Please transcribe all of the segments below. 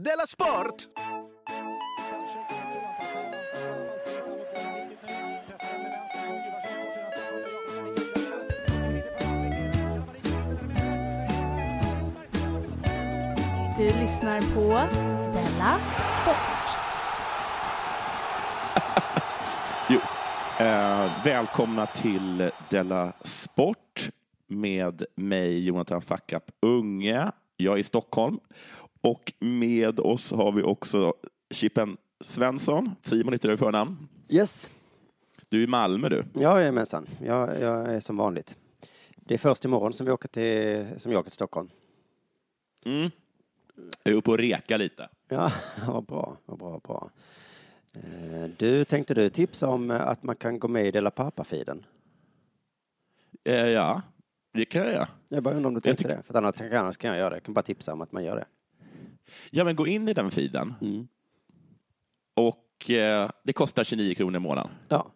Della Sport! Du lyssnar på Della Sport. Jo. Eh, välkomna till Della Sport med mig, Jonathan Fackap Unge. Jag är i Stockholm. Och med oss har vi också Chippen Svensson. Simon heter du i förnamn. Yes, Du är i Malmö du. jajamensan. Jag, jag är som vanligt. Det är först imorgon som, vi åker till, som jag åker till Stockholm. Mm. Jag är uppe och reka lite. Ja, vad bra, vad bra, bra. Eh, Du, tänkte du tipsa om att man kan gå med i Dela Pappa-feeden? Eh, ja, det kan jag göra. Jag bara undrar om du tänkte det, för att annars, annars kan jag göra det. Jag kan bara tipsa om att man gör det. Ja, men gå in i den feeden. Mm. Och eh, det kostar 29 kronor i månaden. Ja,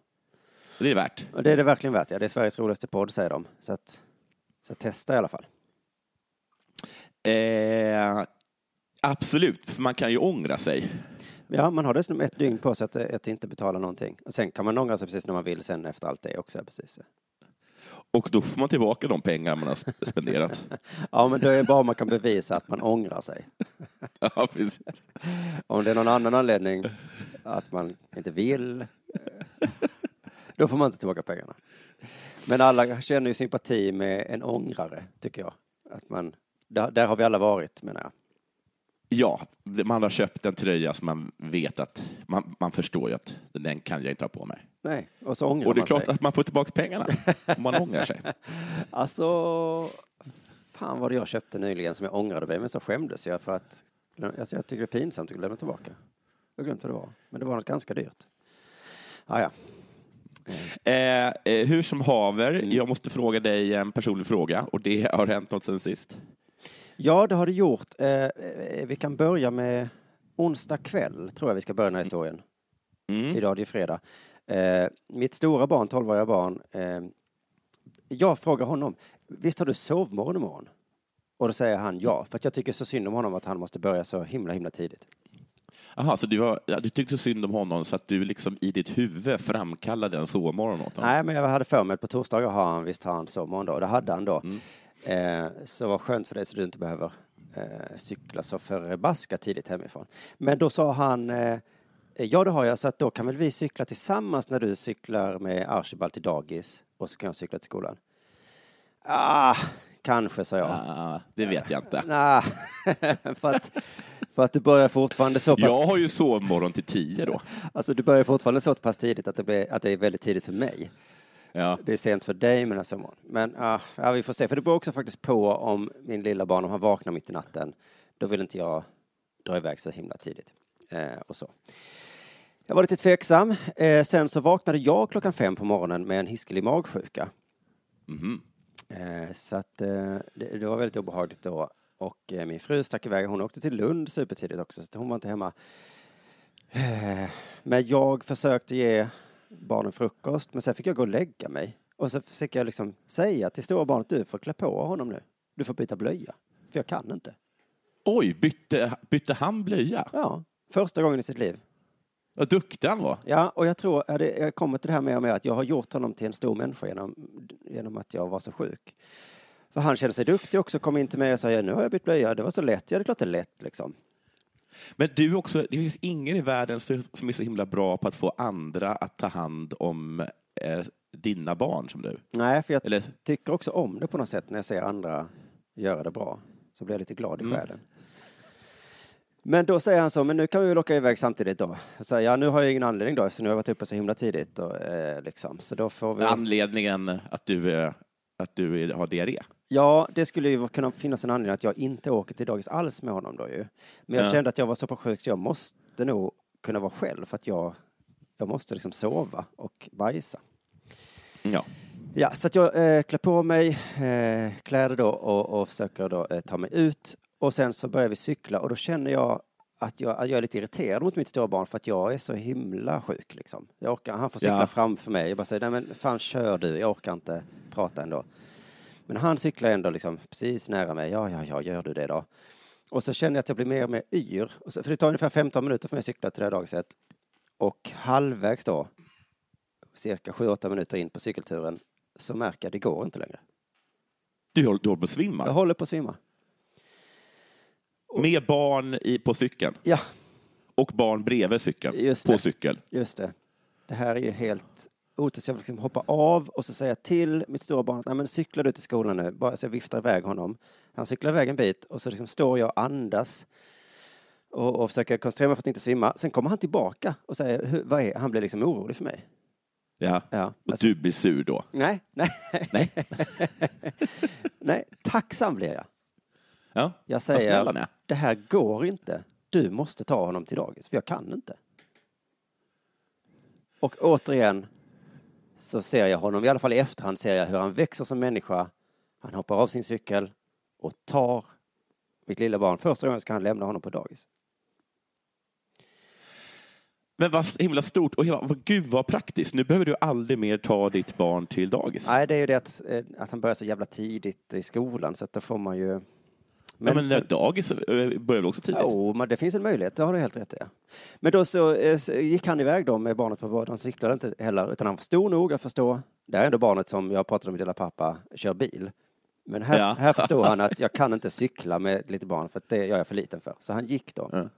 Det är värt. och det är det verkligen värt. Ja, det är Sveriges roligaste podd, säger de. Så, att, så testa i alla fall. Eh, absolut, för man kan ju ångra sig. Ja, man har dessutom ett dygn på sig att, att inte betala någonting. Och sen kan man ångra sig precis när man vill sen efter allt det också. Precis. Och då får man tillbaka de pengar man har spenderat. Ja, men det är bara om man kan bevisa att man ångrar sig. ja, precis. Om det är någon annan anledning att man inte vill, eh, då får man inte tillbaka pengarna. Men alla känner ju sympati med en ångrare, tycker jag. Att man, där, där har vi alla varit, menar jag. Ja, man har köpt en tröja som man vet att man, man förstår ju att den kan jag inte ha på mig. Nej, och så ångrar Och det är man klart sig. att man får tillbaka pengarna om man ångrar sig. Alltså, fan vad det jag köpte nyligen som jag ångrade mig, men så skämdes jag för att alltså, jag tycker det är pinsamt att lämna tillbaka. Jag har glömt vad det var, men det var något ganska dyrt. Ah, ja. Eh, eh, hur som haver, jag måste fråga dig en personlig fråga och det har hänt något sen sist. Ja, det har det gjort. Eh, eh, vi kan börja med onsdag kväll, tror jag vi ska börja den här historien. Mm. Idag är det ju fredag. Eh, mitt stora barn, 12-åriga barn, eh, jag frågar honom, visst har du sovmorgon imorgon? Och då säger han ja, för att jag tycker så synd om honom att han måste börja så himla, himla tidigt. Aha, så du, har, ja, du tyckte synd om honom så att du liksom i ditt huvud framkallade en sovmorgon åt honom? Nej, men jag hade för mig att på torsdagar har han visst har han sovmorgon då, och det hade han då. Mm. Eh, så vad skönt för dig så du inte behöver eh, cykla så förbaskat tidigt hemifrån. Men då sa han, eh, ja det har jag, så att då kan väl vi cykla tillsammans när du cyklar med Archibald till dagis och så kan jag cykla till skolan. Ah, kanske, sa jag. Ah, det vet jag inte. Nej, för att, för att du börjar fortfarande så pass, Jag har ju sovmorgon till tio då. alltså du börjar fortfarande så pass tidigt att det, blir, att det är väldigt tidigt för mig. Ja. Det är sent för dig med sommaren. Men ah, ja, vi får se. För det beror också faktiskt på om min lilla barn, om han vaknar mitt i natten, då vill inte jag dra iväg så himla tidigt. Eh, och så. Jag var lite tveksam. Eh, sen så vaknade jag klockan fem på morgonen med en hiskelig magsjuka. Mhm. Eh, så att eh, det, det var väldigt obehagligt då. Och eh, min fru stack iväg. Hon åkte till Lund supertidigt också, så hon var inte hemma. Eh, men jag försökte ge barnen frukost, men sen fick jag gå och lägga mig. Och så fick jag liksom säga till stora barnet, du får klä på honom nu. Du får byta blöja. För jag kan inte. Oj, bytte, bytte han blöja? Ja, första gången i sitt liv. Vad duktig han var. Ja, och jag tror, jag kommer till det här med, med att jag har gjort honom till en stor människa genom, genom att jag var så sjuk. För han kände sig duktig också, kom in till mig och sa, ja, nu har jag bytt blöja, det var så lätt, ja det är klart det är lätt liksom. Men du också, det finns ingen i världen som är så himla bra på att få andra att ta hand om eh, dina barn som du. Nej, för jag Eller, tycker också om det på något sätt när jag ser andra göra det bra. Så blir jag lite glad i Mm. själen. Men då säger han så, men nu kan vi väl åka iväg samtidigt då. Jag säger, ja nu har jag ingen anledning då, eftersom nu har jag varit uppe så himla tidigt. Och, eh, liksom. Så då får vi... anledningen att du, eh, att du har diarré? Ja, det skulle ju kunna finnas en anledning att jag inte åker till dagis alls med honom då ju. Men jag Ja. kände att jag var så pass sjuk så jag måste nog kunna vara själv för att jag, jag måste liksom sova och bajsa. Ja. Ja, så att jag eh, klär på mig eh, kläder då och, och försöker då eh, ta mig ut. Och sen så börjar vi cykla och då känner jag att jag, att jag är lite irriterad mot mitt stora barn för att jag är så himla sjuk liksom. Jag orkar, han får cykla Ja. framför mig. Jag bara säger, nej men fan kör du, jag orkar inte prata ändå. Men han cyklar ändå liksom precis nära mig. Ja, ja, ja, gör du det då. Och så känner jag att jag blir mer och mer yr. För det tar ungefär 15 minuter för mig att cykla till det här dagiset. Och halvvägs då, cirka 7-8 minuter in på cykelturen, så märker jag att det går inte längre. Du håller, du håller på att Jag svimma. håller på att svimma. Med barn i, på cykeln. Ja, Och barn bredvid cykeln. På cykel. just det. Det här är ju helt otroligt. Jag vill liksom hoppa av och så säga till mitt stora barn att Nej, men cykla du till skolan nu. Bara så jag viftar iväg honom. Han cyklar iväg en bit och så liksom står jag och andas och, och försöker koncentrera mig för att inte svimma. Sen kommer han tillbaka och säger, "Hur- vad är, han blir liksom orolig för mig. Ja. Ja, Och alltså, du blir sur då. nej, nej, Nej. nej, tacksam blir jag. Ja. Jag säger, är. det här går inte. Du måste ta honom till dagis, för jag kan inte. Och återigen så ser jag honom, i alla fall i efterhand ser jag hur han växer som människa. Han hoppar av sin cykel och tar mitt lilla barn. Första gången ska han lämna honom på dagis. Men vad himla stort. Och vad, gud vad praktiskt. Nu behöver du aldrig mer ta ditt barn till dagis. Nej, det är ju det att, eh, att han börjar så jävla tidigt i skolan så att då får man ju... Men, ja, men dagis eh, börjar väl också tidigt? Jo, men det finns en möjlighet, det har du helt rätt i. Men då så, eh, så gick han iväg då med barnet på båten, han cyklade inte heller, utan han var stor nog att förstå, det här är ändå barnet som jag pratade om, lilla pappa, kör bil. Men här, Ja. här förstår han att jag kan inte cykla med lite barn, för det jag är för liten för. Så han gick då. Ja.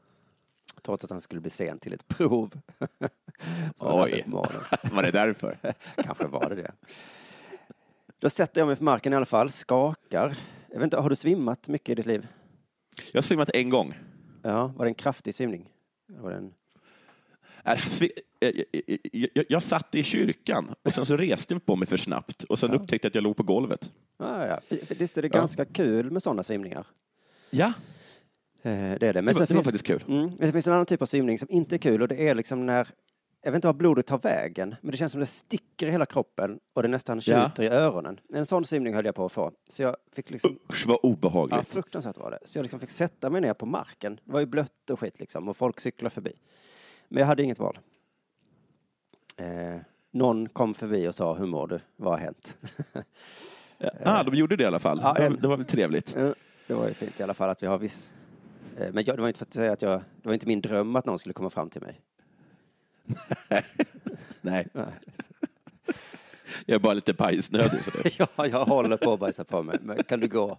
Trots att han skulle bli sen till ett prov. Oj. Var det därför? Kanske var det det. Då sätter jag mig på marken i alla fall, skakar. Jag vet inte, har du svimmat mycket i ditt liv? Jag har svimmat en gång. Ja, var det en kraftig svimning? Var det en... Äh, svi- eh, jag, jag, satt i kyrkan och sen så reste jag på mig för snabbt och sen upptäckte jag att jag låg på golvet. Ah, ja. Visst är det Ja. ganska kul med sådana svimningar? Ja, Eh, det är det. Men det var, det var finns, faktiskt kul. mm, men det finns en annan typ av svimning som inte är kul och det är liksom när, jag vet inte var blodet tar vägen, men det känns som det sticker i hela kroppen och det nästan Ja. tjuter i öronen. En sån svimning höll jag på att få. Så jag fick liksom, Usch vad ja, obehagligt. fruktansvärt var det. Så jag liksom fick sätta mig ner på marken. Det var ju blött och skit liksom och folk cyklade förbi. Men jag hade inget val. Eh, någon kom förbi och sa, hur mår du? Vad har hänt? Ah, de gjorde det i alla fall. Ja, det, var, en- det var väl trevligt. Det var ju fint i alla fall att vi har viss... eh, Men jag, det var inte för att säga att jag... Det var inte min dröm att någon skulle komma fram till mig. Nej, Nej. jag är bara lite bajsnödig. Ja, jag håller på att bajsa på mig, men kan du gå?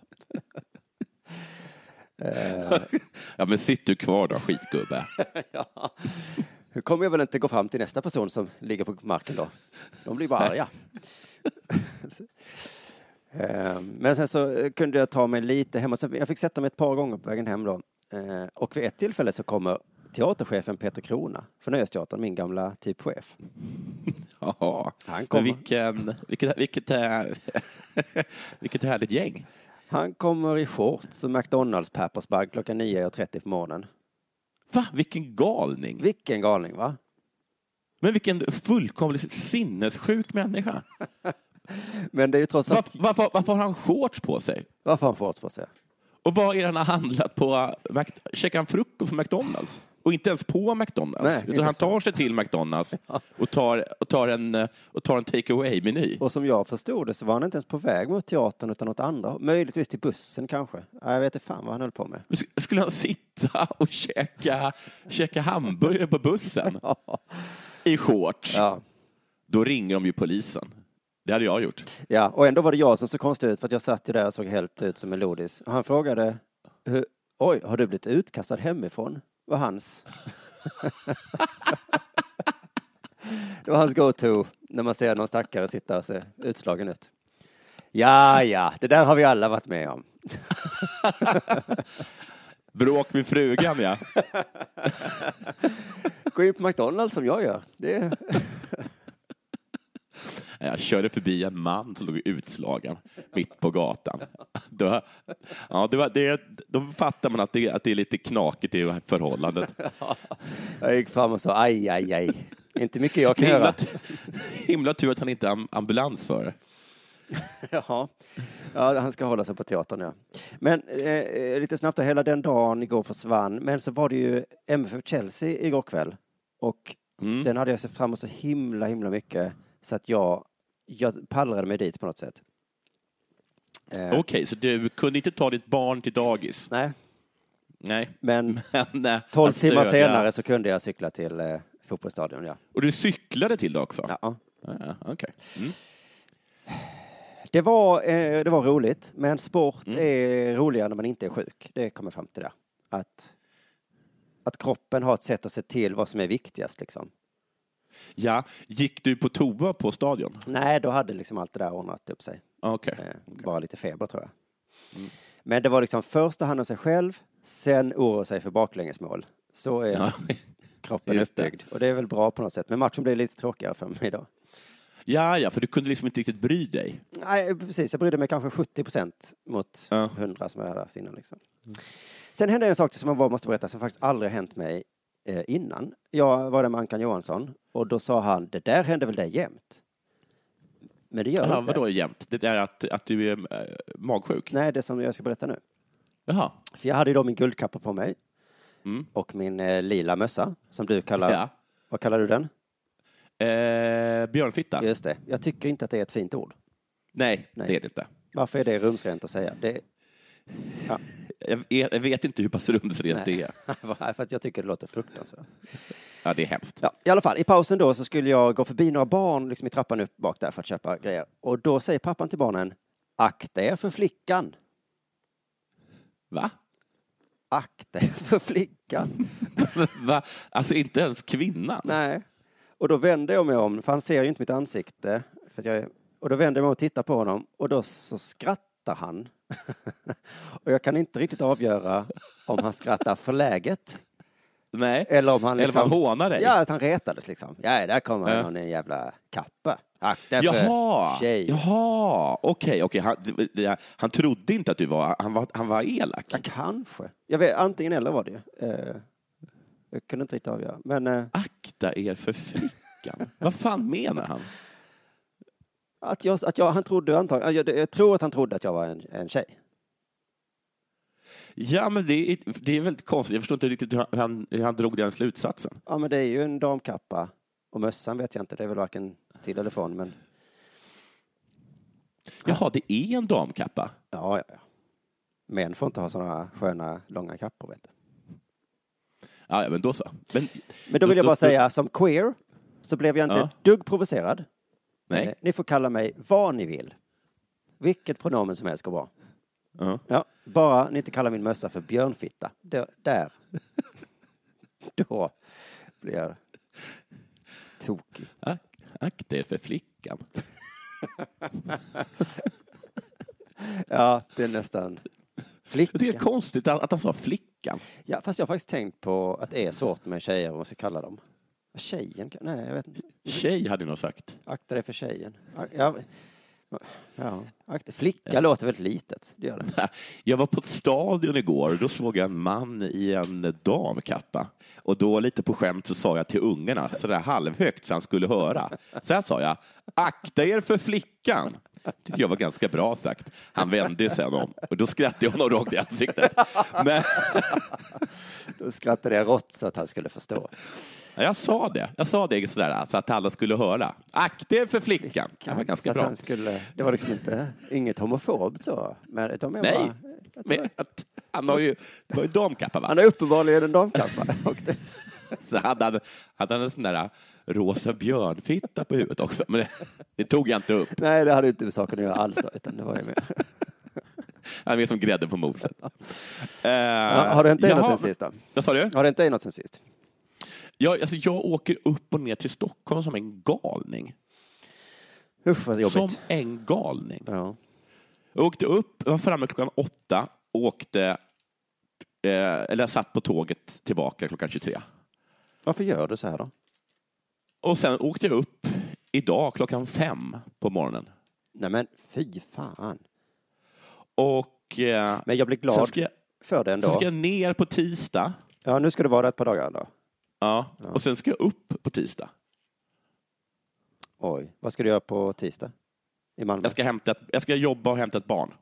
Ja, men sitt du kvar då, skitgubbe. ja. Nu kommer jag väl inte gå fram till nästa person som ligger på marken då. De blir bara arga. Eh, Men sen så kunde jag ta mig lite hem. och sen- Jag fick sätta mig ett par gånger på vägen hem då. Eh, Och vid ett tillfälle så kommer teaterchefen Peter Krona för Nöjesteatern, min gamla typchef. Ja, Han kommer. vilken, vilket, vilket, är, vilket härligt gäng. Han kommer i shorts och McDonalds pappersbag klockan 9.30 på morgonen. Va, vilken galning. Vilken galning va? Men vilken fullkomligt sinnessjuk människa. Men det är ju trots Var, allt... varför, varför har han shorts på sig? Varför har han shorts på sig? Och vad är det han har handlat på? Käkar han frukost på McDonalds? Och inte ens på McDonalds. Nej, utan han tar sig till McDonalds och tar, och tar en, och tar en take away-meny. Och som jag förstod det så var han inte ens på väg mot teatern utan något andra. Möjligtvis till bussen kanske. Ja, Jag vet inte fan vad han höll på med. Skulle han sitta och käka, käka hamburgare på bussen i shorts? Ja. Då ringer de ju polisen. Det hade jag gjort. ja, och ändå var det jag som såg konstig ut för att jag satt ju där och såg helt ut som en lodis. Han frågade, "Hur- oj, har du blivit utkastad hemifrån? Var hans. det var hans go-to när man ser någon stackare sitta och se utslagen ut. Ja, ja, det där har vi alla varit med om. Bråk med frugan, ja. Gå in på McDonalds som jag gör. Det. Jag körde förbi en man som låg utslagen mitt på gatan. Då, ja, det var, det, då fattar man att det, att det är lite knakigt i förhållandet. Jag gick fram och sa aj, aj, aj. Inte mycket jag kan Himla, göra. himla tur att han inte är am- ambulansförare. Jaha. Ja, han ska hålla sig på teatern, ja. Men eh, lite snabbt, hela den dagen igår försvann. Men så var det ju MFF Chelsea igår kväll. Och Mm. den hade jag sett fram emot så himla, himla mycket. Så att jag, jag pallrade mig dit på något sätt. Eh, Okej, så du kunde inte ta ditt barn till dagis? Nej. Nej. Men Men, eh, 12 att timmar senare så kunde jag cykla till eh, fotbollsstadion, ja. Och du cyklade till det också? ja. Ja, okej. Mm. Det var, eh, det var roligt, men sport Mm. är roligare när man inte är sjuk. Det kommer fram till det. Att, att kroppen har ett sätt att se till vad som är viktigast liksom. Ja, gick du på toa på stadion? Nej, då hade liksom allt det där ordnat upp sig. Okej. Eh, Bara lite feber tror jag. Mm. Men det var liksom först ta hand om sig själv, sen oroa sig för baklängesmål. Så är Ja. kroppen uppbyggd. Och det är väl bra på något sätt. Men matchen blev lite tråkigare för mig då. ja, ja, för du kunde liksom inte riktigt bry dig. Nej, precis. Jag brydde mig kanske 70 procent mot Ja. 100 som jag hade haft innan. Liksom. Sen hände en sak som jag bara måste berätta som faktiskt aldrig har hänt mig innan. Jag var där med Ankan Johansson och då sa han, det där händer väl dig jämt? Men det gör Ja, det inte. vadå jämt? Det är att, att du är äh, magsjuk? Nej, det som jag ska berätta nu. Jaha. För jag hade ju då min guldkappa på mig Mm. och min eh, lila mössa som du kallar, Ja. vad kallar du den? Eh, björnfitta? Just det. Jag tycker inte att det är ett fint ord. Nej, Nej. det är det inte. Varför är det rumsrent att säga? Det, vet, jag vet inte hur pass rumsrent det är. för att jag tycker det låter fruktansvärt. Ja, det är hemskt. Ja, I alla fall, i pausen då så skulle jag gå förbi några barn liksom i trappan upp bak där för att köpa grejer. Och då säger pappan till barnen, akta er för flickan. Va? Akta er för flickan. Va? Alltså inte ens kvinnan? Nej. Och då vänder jag mig om, för han ser ju inte mitt ansikte. För jag och då vänder jag mig om och tittar på honom och då så skrattar han. och jag kan inte riktigt avgöra om han skrattar förläget Nej. eller om han Eller om han liksom... hånar dig? Ja, att han retades liksom. Ja, där kommer Ja. någon i en jävla kappa. Akta för Jaha, tjej. jaha, okej, okej. Han, det- det- han trodde inte att du var, han var, han var elak. Ja, kanske. Jag vet, antingen eller var det ju. Eh, jag kunde inte riktigt avgöra. Men eh, Akta er för flickan. Vad fan menar han? Att jag, att jag, han trodde antagligen, jag, jag tror att han trodde att jag var en, en tjej. Ja, men det är, det är väldigt konstigt. Jag förstår inte riktigt hur han, hur han drog den slutsatsen. Ja, men det är ju en damkappa. Och mössan vet jag inte, det är väl varken till eller från. Men Jaha, det är en damkappa. ja, ja, ja. Män får inte ha sådana sköna långa kappor, vet du. Ja, ja, men då så. Men, Men då vill jag bara då- säga, som queer så blev jag inte Ja. ett dugg provocerad. Nej. Eh, Ni får kalla mig vad ni vill. Vilket pronomen som helst går bra. Ja. Ja, bara ni inte kallar min mössa för björnfitta. Då, där. Då blir jag tokig. Ak, akta er för flickan. Ja, det är nästan tycker det är konstigt att, att han sa flickan. Ja, fast jag har faktiskt tänkt på att det är svårt med tjejer, vad man ska kalla dem. Tjejen? Nej, jag vet inte. Tjej hade nog sagt. Akta dig för tjejen. Ja, ja, akta. Flicka Jag- låter väldigt litet. Det gör det. Jag var på ett stadion igår och då såg jag en man i en damkappa. Och då lite på skämt så sa jag till ungarna, sådär halvhögt så han skulle höra. Så här sa jag, akta er för flickan. tycker jag var ganska bra sagt. Han vände sig om och då skrattade jag honom rakt i ansiktet. Men Då skrattade jag rått så att han skulle förstå. Jag sa det, jag sa det sådär så att alla skulle höra. Akta er för flickan. Det var ganska bra. skulle, det var liksom inte, inget homofobt så. Men de är Nej, bara, men att, han har ju, det var ju damkappa va? han har uppenbarligen en damkappa. Så hade han, hade han en sån där rosa björnfitta på huvudet också. Men det, det tog jag inte upp. nej, det hade inte med saken att göra alls då, utan det var ju med. Han är mer som grädde på moset. Eh, Ja, har det hänt dig något sen sist då? Vad sa du? Har det hänt dig något sen sist? Jag, alltså, jag åker upp och ner till Stockholm som en galning. Usch vad Som jobbigt. en galning. Ja. Jag åkte upp, jag var framme klockan åtta, åkte, eh, eller jag satt på tåget tillbaka klockan 23. Varför gör du så här då? Och sen åkte jag upp idag klockan fem på morgonen. Nej men fy fan. Och eh, Men jag blir glad jag, för det ändå. sen ska jag ner på tisdag. Ja, nu ska du vara ett par dagar då. Ja. Och sen ska jag upp på tisdag. Oj, vad ska du göra på tisdag? I Malmö? Jag ska, hämta ett, jag ska jobba och hämta ett barn.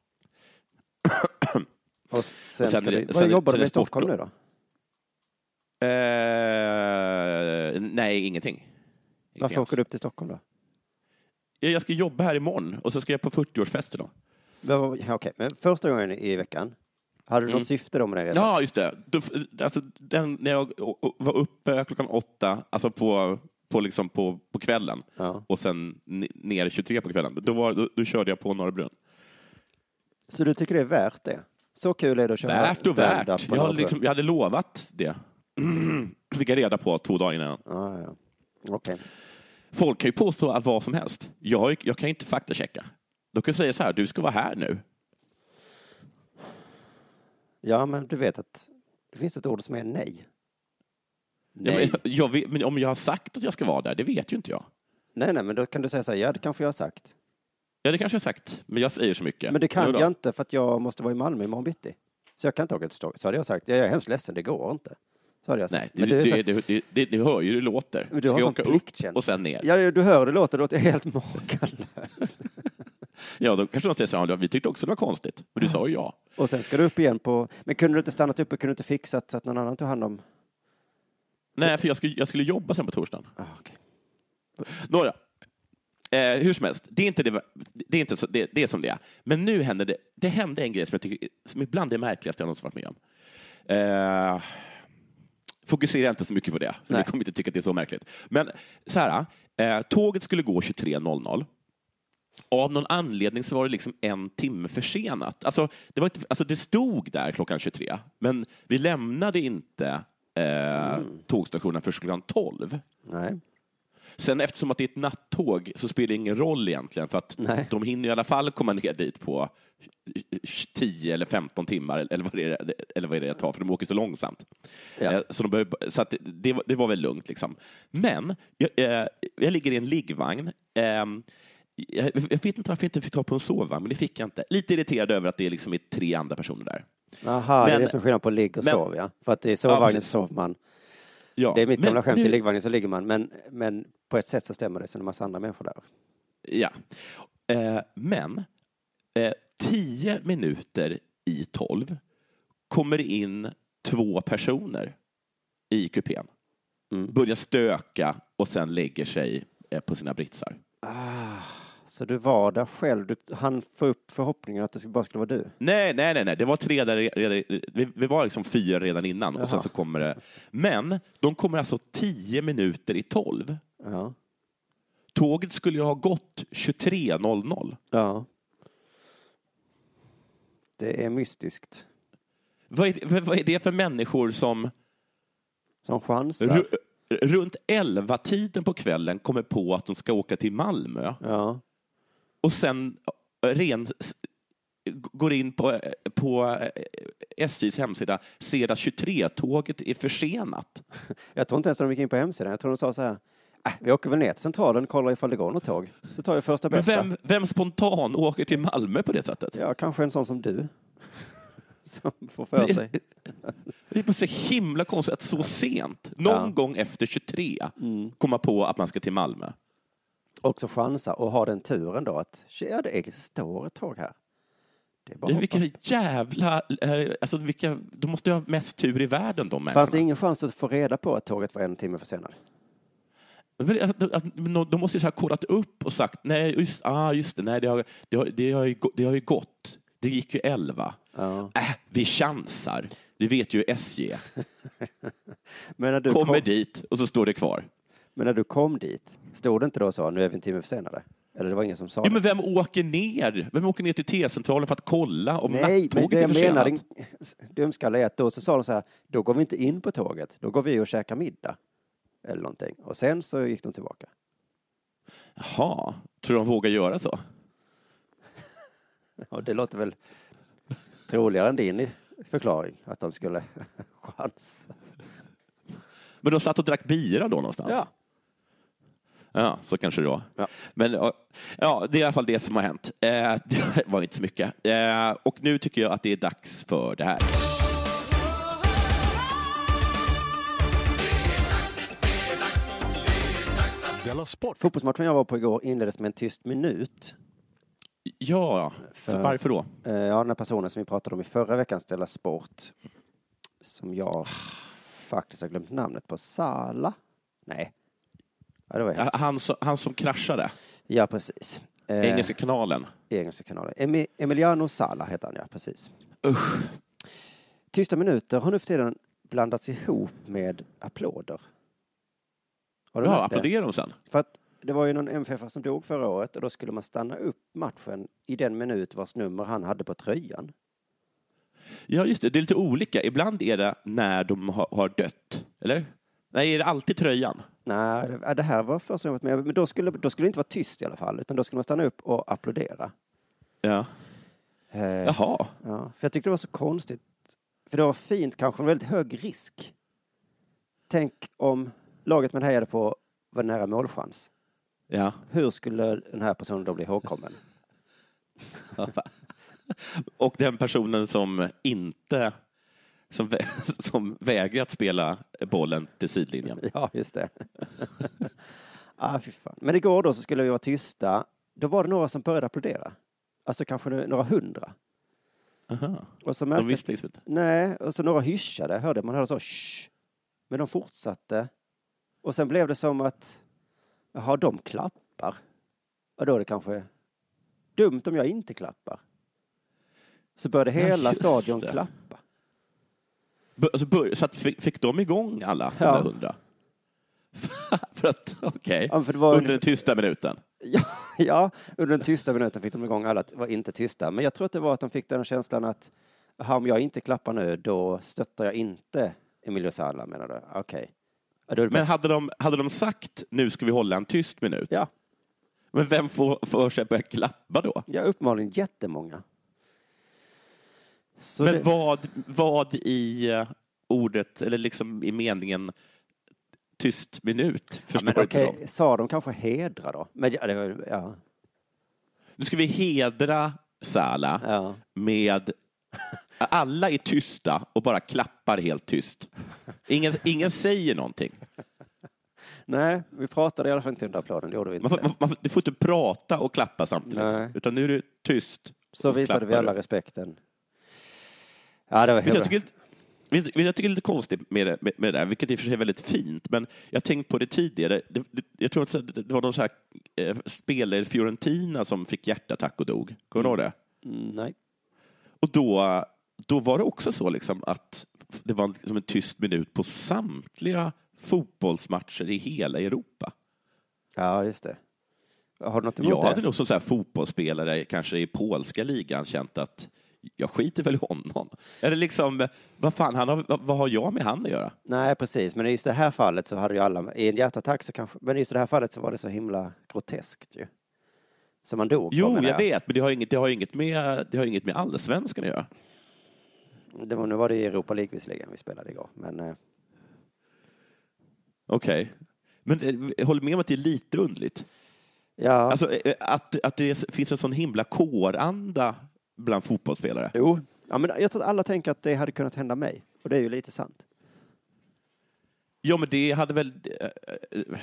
Och sen, och sen du... Vad jobbar du med i Stockholm nu då? Eh, nej, ingenting. Varför åker du upp till Stockholm då? Ja, Jag ska jobba här imorgon och så ska jag på 40-årsfest idag. Ja, Okej, men första gången i veckan Hade du något syfte då med den resan? Ja, just det. Du, alltså, den, när jag var uppe klockan åtta, alltså på, på, liksom på, på kvällen, Ja. och sen ner 23 på kvällen, då, var, då, då körde jag på Norra Brunn. Så du tycker det är värt det? Så kul är det att köra Värt och värt. Jag, Norra liksom, jag hade lovat det. fick jag reda på två dagar innan. Ja, ja. Okej. Folk kan ju påstå att vad som helst. Jag, jag kan inte faktachecka. De kan säga så här, du ska vara här nu. Ja, men du vet att det finns ett ord som är nej. Ja, Nej. men, jag vet, men om jag har sagt att jag ska vara där, det vet ju inte jag. nej, nej, men då kan du säga så här, ja, det kanske jag har sagt. Ja, det kanske jag har sagt, men jag säger så mycket. Men det kan jag inte för att jag måste vara i Malmö imorgon bitti. Så jag kan inte åka till Stockholm. Så hade jag sagt, ja, jag är hemskt ledsen, det går inte. Så hade jag sagt. Nej, det, men du, är det, det, det, det, det hör ju hur det låter. Men du ska har jag åka upp och sen ner? Ja, du hör hur det låter, det låter helt makalöst. Ja, då kanske de säger så här, "Ja, vi tyckte också det var konstigt. Men du sa ju ja. Och sen ska du upp igen på... Men kunde du inte stannat uppe, kunde du inte fixat så att någon annan tog hand om... Nej, för jag skulle, jag skulle jobba sen på torsdagen. Ah, okej. Nåja. Eh, hur som helst, det är, inte det, det, är inte så, det, det är som det är. Men nu händer det, det hände en grej som jag tycker som ibland är märkligast jag någonsin varit med om. Eh, fokusera inte så mycket på det, för ni kommer inte tycka att det är så märkligt. Men så här, eh, tåget skulle gå 23.00. Av någon anledning så var det liksom en timme försenat. Alltså det, var inte, alltså det stod där klockan 23, men vi lämnade inte eh, tågstationen först klockan 12. Nej. Sen eftersom att det är ett nattåg så spelar det ingen roll egentligen för att Nej. de hinner i alla fall komma ner dit på 10 eller 15 timmar eller vad det är, eller vad det, är det tar för de åker så långsamt. Ja. Eh, Så, de behöver, så det- det, var- väl lugnt. Liksom. Men jag, eh, jag ligger i en liggvagn. Jag, jag vet inte varför jag inte fick ta på en sovvagn, men det fick jag inte. Lite irriterad över att det liksom är tre andra personer där. Aha, det är Men- det som är skillnad på ligg och men- sov, ja. För att det är sovvagnen så sover man. Ja, Det är mitt men gamla skämt, i liggvagnen så ligger man. Men, men på ett sätt så stämmer det, så det är en massa andra människor där. Ja. Eh, men eh, tio minuter i tolv kommer in två personer i kupén. Mm. Börjar stöka och sen lägger sig eh, på sina britsar. Så du var där själv, du hann få upp förhoppningen att det bara skulle vara du? Nej, nej, nej, nej. det var tre där, redan, vi, vi var liksom fyra redan innan och sen Jaha. så kommer det. Men de kommer alltså tio minuter i tolv. Ja. Tåget skulle ju ha gått 23.00. Ja. Det är mystiskt. Vad är, vad- vad är det för människor som Som chansar. Ru- runt elva tiden på kvällen kommer på att de ska åka till Malmö Ja. Och sen ren, går in på, på eh, SJs hemsida, ser att 23-tåget är försenat. Jag tror inte ens att de gick in på hemsidan. Jag tror de sa så här. Äh, vi åker väl ner till centralen och kollar ifall det går något tåg. Så tar vi första Men bästa. vem, vem spontan åker till Malmö på det sättet? Ja, kanske en sån som du. Som får för Det sig. det är bara så himla konstigt att så sent, någon Ja. gång efter 23, komma på att man ska till Malmö. Också chansa och ha den turen då att ja, det står ett tåg här. Det är bara Vilka jävla... eh, Alltså vilka, de måste ju ha mest tur i världen, de Fanns det människorna. ingen chans att få reda på att tåget var en timme att- men De måste ju här kollat upp och sagt, nej, just, ah, just det, nej, det har, det, har, det, har ju, det har ju gått. Det gick ju elva. Ja. Äh, vi chansar. Vi vet ju SJ Kommer kom, dit och så står det kvar. Men när du kom dit, stod det inte då så, nu är vi en timme försenade? Eller det var ingen som sa Ja, det? men vem åker ner? Vem åker ner till T-centralen för att kolla om Nej, men nattåget det är försenat? menar, din dumskalle att då så sa de så här, då går vi inte in på tåget, då går vi och käkar middag. Eller någonting. Och sen så gick de tillbaka. Jaha, tror du de vågar göra så? Och det låter väl troligare än din förklaring, att de skulle chansa. Men de satt och drack bira då någonstans? Ja. Ja, så kanske det var. Ja. Men ja, det är i alla fall det som har hänt. Eh, det var inte så mycket. Eh, och nu tycker jag att det är dags för det här. Della Sport! Fotbollsmatchen jag var på igår inleddes med en tyst minut. Ja, för... För- varför då? Eh, Ja, den här personen som vi pratade om i förra veckans Della Sport, som jag faktiskt har glömt namnet på, Sala? Nej. Ja, det var. Han, som- han som kraschade, Ja, precis. Eh, Engelska kanalen. Engelska kanalen. Emi- Emiliano Sala heter han, ja, precis. Usch. tysta minuter har nu för tiden blandats ihop med applåder. Har du Ja, applåderar de sen? För att det var ju någon MFF som dog förra året och då skulle man stanna upp matchen i den minut vars nummer han hade på tröjan. Ja, just det. Det är lite olika. Ibland är det när de har, har dött. Eller? Nej, är det alltid tröjan? Nej, det- det här var första gången jag. Men då skulle, då skulle det inte vara tyst i alla fall, utan då skulle man stanna upp och applådera. Ja. Eh, Jaha. Ja, för jag tyckte det var så konstigt. För det var fint, kanske en väldigt hög risk. Tänk om laget man hejade på var nära målchans. Ja. Hur skulle den här personen då bli ihågkommen? Och den personen som inte som, vä som vägrat spela bollen till sidlinjen. Ja, just det. ah, fy fan. Men igår då så skulle vi vara tysta. Då var det några som började applådera. Alltså kanske några hundra. Aha. Och så De märkte, visste liksom inte. nej, och så några hyschade, hörde man hörde så Shh. Men de fortsatte. Och sen blev det som att, jaha, de klappar. Och då är det kanske dumt om jag inte klappar. Så började Ja, hela just stadion det. klappa. Alltså, bör- så att fick, fick de igång alla Ja. 100? För att, okej, Ja, för det var under den tysta minuten. Ja, ja, under den tysta minuten fick de igång alla vara inte tysta. Men jag tror att det var att de fick den känslan att "Jaha, om jag inte klappar nu, då stöttar jag inte Emilio Sala, menar du? Okej. Ja, det Men hade de, hade de sagt nu ska vi hålla en tyst minut? Ja, Men vem får för sig att börja klappa då? ja, uppenbarligen jättemånga. Så Men det, vad, vad i eh, ordet, eller liksom i meningen tyst minut? ja, Förstår men inte okej, de? sa de kanske hedra då? Men ja, var, ja, Nu ska vi hedra Sala ja. med alla är tysta och bara klappar helt tyst. Ingen, ingen säger någonting. Nej, vi pratade i alla fall inte under applåden, det gjorde vi Man inte. man, man, du får inte prata och klappa samtidigt, Nej. utan nu är det tyst. Så visade vi alla du. respekten. Ja, det var jag, tycker, du, jag tycker är lite konstigt med det, med, med det där, vilket i och för sig är väldigt fint, men jag tänkt på det tidigare. Det, det, jag tror att det, var någon så här, eh, spelare i Fiorentina som fick hjärtattack och dog. Kommer du ihåg det? Mm, Nej. Och då, då var det också så liksom att det var liksom en tyst minut på samtliga fotbollsmatcher i hela Europa. Ja, just det. Har du något emot Jag det? hade nog som så här fotbollsspelare, kanske i polska ligan, känt att jag skiter väl i honom. Eller liksom, vad fan, han har, vad, har jag med han att göra? Nej, precis. Men i just det här fallet så hade ju alla, i en hjärtattack så kanske, men i just det här fallet så var det så himla groteskt ju. Så man dog. Jo, jag vet, men det har inget, det har inget, med, det har inget med allsvenskan att göra. Det var, nu var det i Europa League visserligen vi spelade igår, men eh, Okej. Men eh, jag håller med om att det är lite underligt. ja. Alltså, eh, att, att det finns en sån himla kåranda bland fotbollsspelare. jo. Ja, men jag tror att alla tänker att det hade kunnat hända mig. Och det är ju lite sant. Ja, men det hade väl... eh, eh,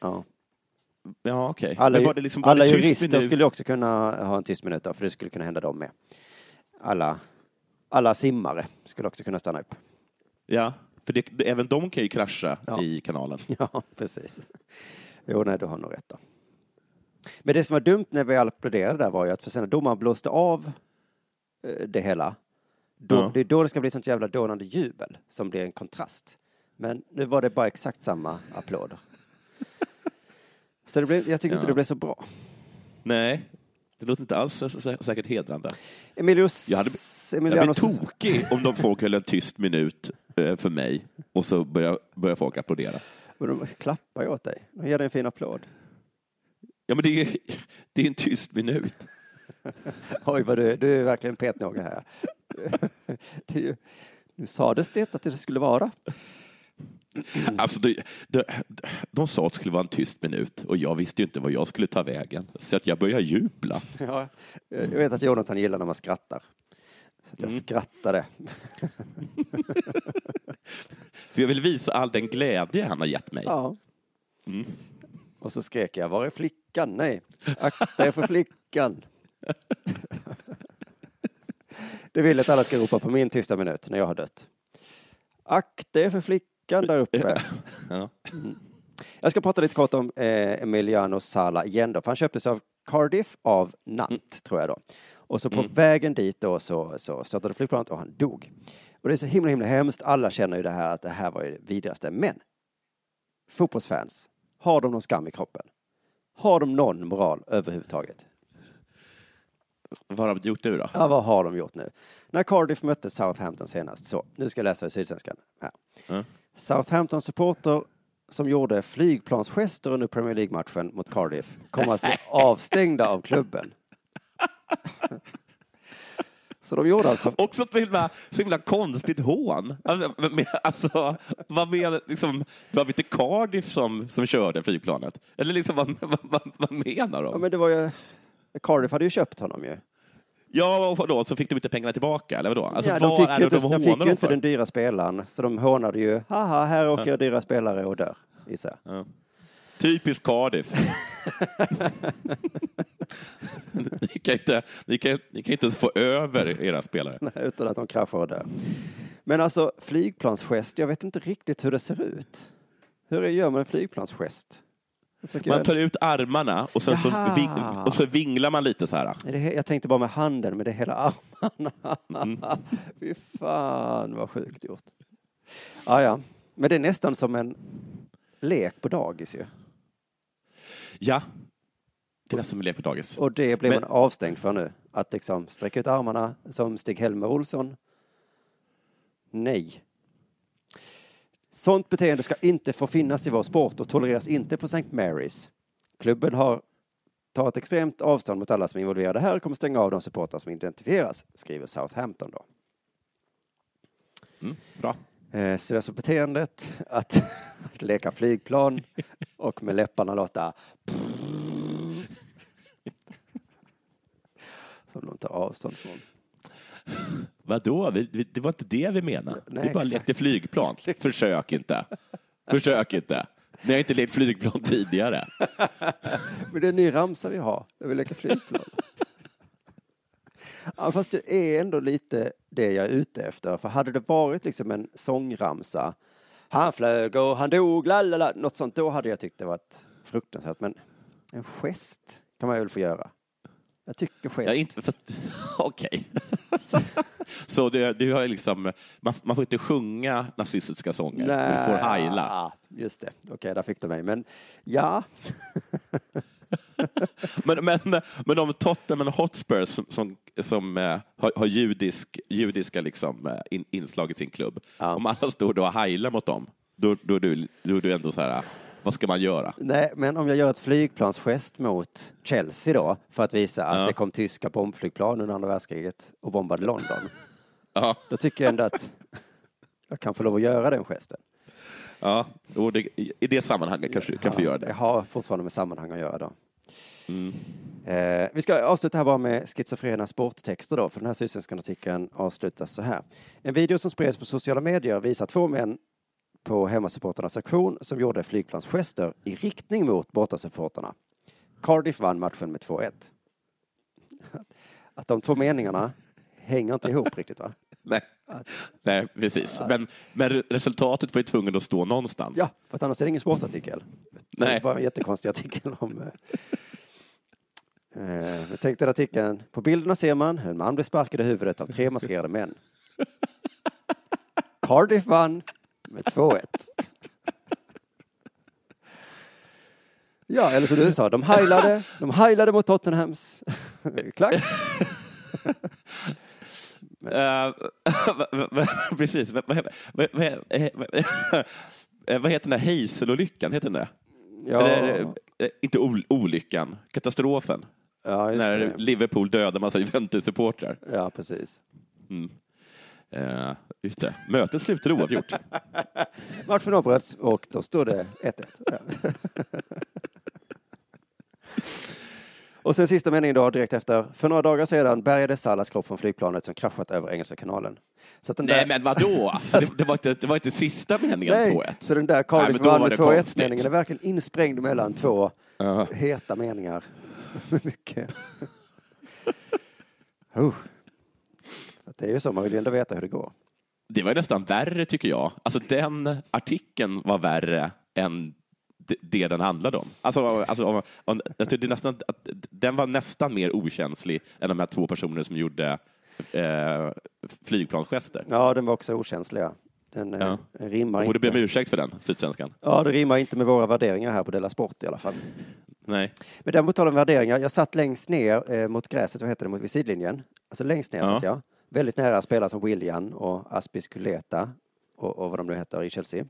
Ja. Ja, okej. Alla, Men var det liksom, var alla det jurister minut? skulle också kunna ha en tyst minut för det skulle kunna hända dem med. Alla, alla simmare skulle också kunna stanna upp. Ja, för det- även de kan ju krascha Ja. i kanalen. Ja, precis. Jo, nej, du har nog rätt då. Men det som var dumt när vi applåderade där var ju att för sen när domaren blåste av eh, det hela, då, Ja. det är då det ska bli sånt jävla dånande jubel som blir en kontrast. Men nu var det bara exakt samma applåder. Så det blev, jag tycker inte Ja. det blev så bra. Nej, det låter inte alls sä- sä- säkert hedrande. Emilius, Jag hade- Jag Emiliano, blir tokig om de folk höll en tyst minut eh, för mig och så börjar, börjar folk applådera. Och de klappar ju åt dig. De ger dig en fin applåd. Ja, men det är, det är en tyst minut. Oj, vad du, du är verkligen petnoga här. Det är ju, nu sades det att det skulle vara. Alltså, det, det, de sa att det skulle vara en tyst minut och jag visste ju inte vad jag skulle ta vägen. Så att jag började jubla. Ja, jag vet att Jonathan gillar när man skrattar. Så jag Mm. skrattade. För jag vill visa all den glädje han har gett mig. Ja. Mm. Och så skrek jag, var är flickan? Nej, akta er för flickan. Det vill att alla ska ropa på min tysta minut när jag har dött. Akta er för flickan där uppe. Ja. Jag ska prata lite kort om eh, Emiliano Sala igen då, för han köptes av Cardiff av Nant, Mm. tror jag då. Och så på vägen dit då så, så störtade flygplanet och han dog. Och det är så himla himla hemskt. Alla känner ju det här att det här var ju det vidrigaste. Men fotbollsfans, har de någon skam i kroppen? Har de någon moral överhuvudtaget? Vad har de gjort nu då? Ja, vad har de gjort nu? När Cardiff mötte Southampton senast, så nu ska jag läsa i Sydsvenskan. Här. Ja. Southampton supporter som gjorde flygplansgester under Premier League-matchen mot Cardiff kommer att bli avstängda av klubben. Så de gjorde alltså... Också så himla, så himla konstigt hån. Alltså, alltså, vad menar, liksom, var det inte Cardiff som, som körde flygplanet? Eller liksom, vad, vad, vad, menar Ja, de? men det var ju... Cardiff hade ju köpt honom ju. Ja, och vadå, så fick de inte pengarna tillbaka, eller vadå? Alltså, ja, de fick ju inte, de de fick ju inte den dyra spelaren, så de hånade ju, haha, här åker dyra spelare och dör, gissar jag. Ja. Typiskt Cardiff. ni, kan inte, ni, kan, ni kan inte få över era spelare. Nej, utan att de kraschar och dör. Men alltså, flygplansgest, jag vet inte riktigt hur det ser ut. Hur gör man en flygplansgest? Man tar ut armarna och sen så, ving, och så vinglar man lite så här. Jag tänkte bara med handen, men det är hela armarna. Mm. Fy fan vad sjukt gjort. Ja, ja. Men det är nästan som en lek på dagis ju. Ja, det är nästan som en lek på dagis. Och det blev Men- man avstängd för nu. Att liksom sträcka ut armarna som Stig-Helmer Olsson. Nej. Sånt beteende ska inte få finnas i vår sport och tolereras inte på St. Mary's. Klubben har tar ett extremt avstånd mot alla som är involverade här och kommer stänga av de supportrar som identifieras, skriver Southampton då. Mm, bra. Eh, alltså beteendet att, att leka flygplan och med läpparna låta som de tar avstånd från. Vadå? Vi, vi, det var inte det vi menade. Nej, vi bara exakt. lekte flygplan. Försök inte. Försök inte. Ni har inte lekt flygplan tidigare. Men det är en ny ramsa vi har, när vi leker flygplan. Ja, fast det är ändå lite det jag är ute efter. För hade det varit liksom en sångramsa, han flög och han dog, lalala, något sånt, då hade jag tyckt det varit fruktansvärt. Men en gest kan man väl få göra. Jag tycker gest. Ja, inte, fast, okej. Så det, du har liksom, man, man får inte sjunga nazistiska sånger. Du får heila. Just det. Okej, där fick du mig. Men ja, Men, men, men om Tottenham Hotspur som, som, som eh, har, har judisk, judiska liksom, eh, in, inslag i sin klubb, Ja. om alla står då och heilar mot dem, då, då, är du, då är du ändå så här, vad ska man göra? nej, men om jag gör ett flygplansgest mot Chelsea då, för att visa att Ja. det kom tyska bombflygplan under andra världskriget och bombade London. Ja, Då tycker jag ändå att jag kan få lov att göra den gesten. ja och det, i det sammanhanget kanske du kan få göra Jag det. har fortfarande med sammanhang att göra då. Mm. Eh, vi ska avsluta här bara med schizofrena sporttexter då, för den här sydsvenska artikeln avslutas så här. En video som spreds på sociala medier visar två män på hemmasupportarnas aktion som gjorde flygplansgester i riktning mot bortasupportarna. Cardiff vann matchen med 2-1. Att de två meningarna hänger inte ihop riktigt va? Nej. Nej, precis. Men, men resultatet var ju tvungen att stå någonstans. Ja, för att annars är det ingen sportartikel. Det Nej. var en jättekonstig artikel om... eh, jag tänkte artikeln. På bilderna ser man hur en man blir sparkad i huvudet av tre maskerade män. Cardiff vann med 2-1. Ja, eller som du sa, de heilade, de heilade mot Tottenhams klack. Precis. Vad heter den där Hazel-olyckan? Heter den det? Ja, Eller, eh, inte ol- olyckan, katastrofen. Ja när det. Liverpool dödade massa Juventus-supportrar. Ja, precis. Eh, just det. Mötet slutade oavgjort. Matchen avbröts och då stod det 1-1. Ja. Och sen sista meningen då direkt efter. För några dagar sedan bärgades Salas kropp från flygplanet som kraschat över Engelska kanalen. Så den Nej, där, men vadå? Alltså, det, det, var inte, det var inte sista meningen Nej, 2-1. så den där Nej, Cardiff men då vann var med det 2-1 konstigt. meningen är verkligen insprängd mellan två Ja. heta meningar. Mycket. oh. Så det är ju så, man vill ju ändå veta hur det går. Det var nästan värre, tycker jag. Alltså, den artikeln var värre än det, den handlade om. Alltså, alltså, om, om, det nästan, den var nästan mer okänslig än de här två personerna som gjorde eh, flygplansgester. Ja, den var också okänslig. Ja. Den, eh, Ja. rimmar Borde be inte. om ursäkt för den, Sydsvenskan. Ja, det rimmar inte med våra värderingar här på Della Sport i alla fall. Nej. Men däremot tal om värderingar. Jag satt längst ner eh, mot gräset, vad heter det, mot vid sidlinjen. Alltså längst ner Ja. satt jag. Väldigt nära spelare som William och Aspis Kuleta och, och vad de nu heter i Chelsea.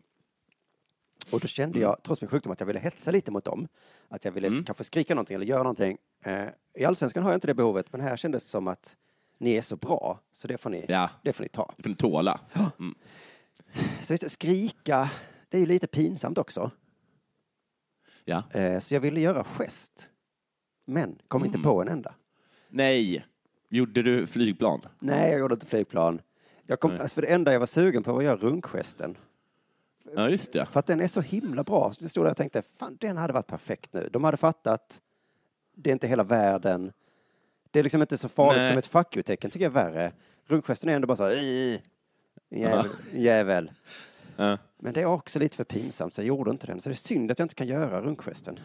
Och då kände jag, trots min sjukdom, att jag ville hetsa lite mot dem. Att jag ville Mm. kanske skrika någonting eller göra någonting. Eh, I allsvenskan har jag inte det behovet, men här kändes det som att ni är så bra, så det får ni, Ja, det får ni ta. det får ni tåla. Mm. Så det, skrika, det är ju lite pinsamt också. Ja. Eh, så jag ville göra gest. Men kom inte Mm. på en enda. Nej. Gjorde du flygplan? Nej, jag gjorde inte flygplan. Jag kom, Nej. alltså för det enda jag var sugen på var att göra runkgesten. Ja, just det. För att den är så himla bra. Så det stod där och tänkte, fan den hade varit perfekt nu. De hade fattat, det är inte hela världen. Det är liksom inte så farligt Nej. som ett fuck you-tecken, tycker jag är värre. Runkgesten är ändå bara så här, "Ih, jävel, jävel. Ja. Men det är också lite för pinsamt så jag gjorde inte den. Så det är synd att jag inte kan göra runkgesten.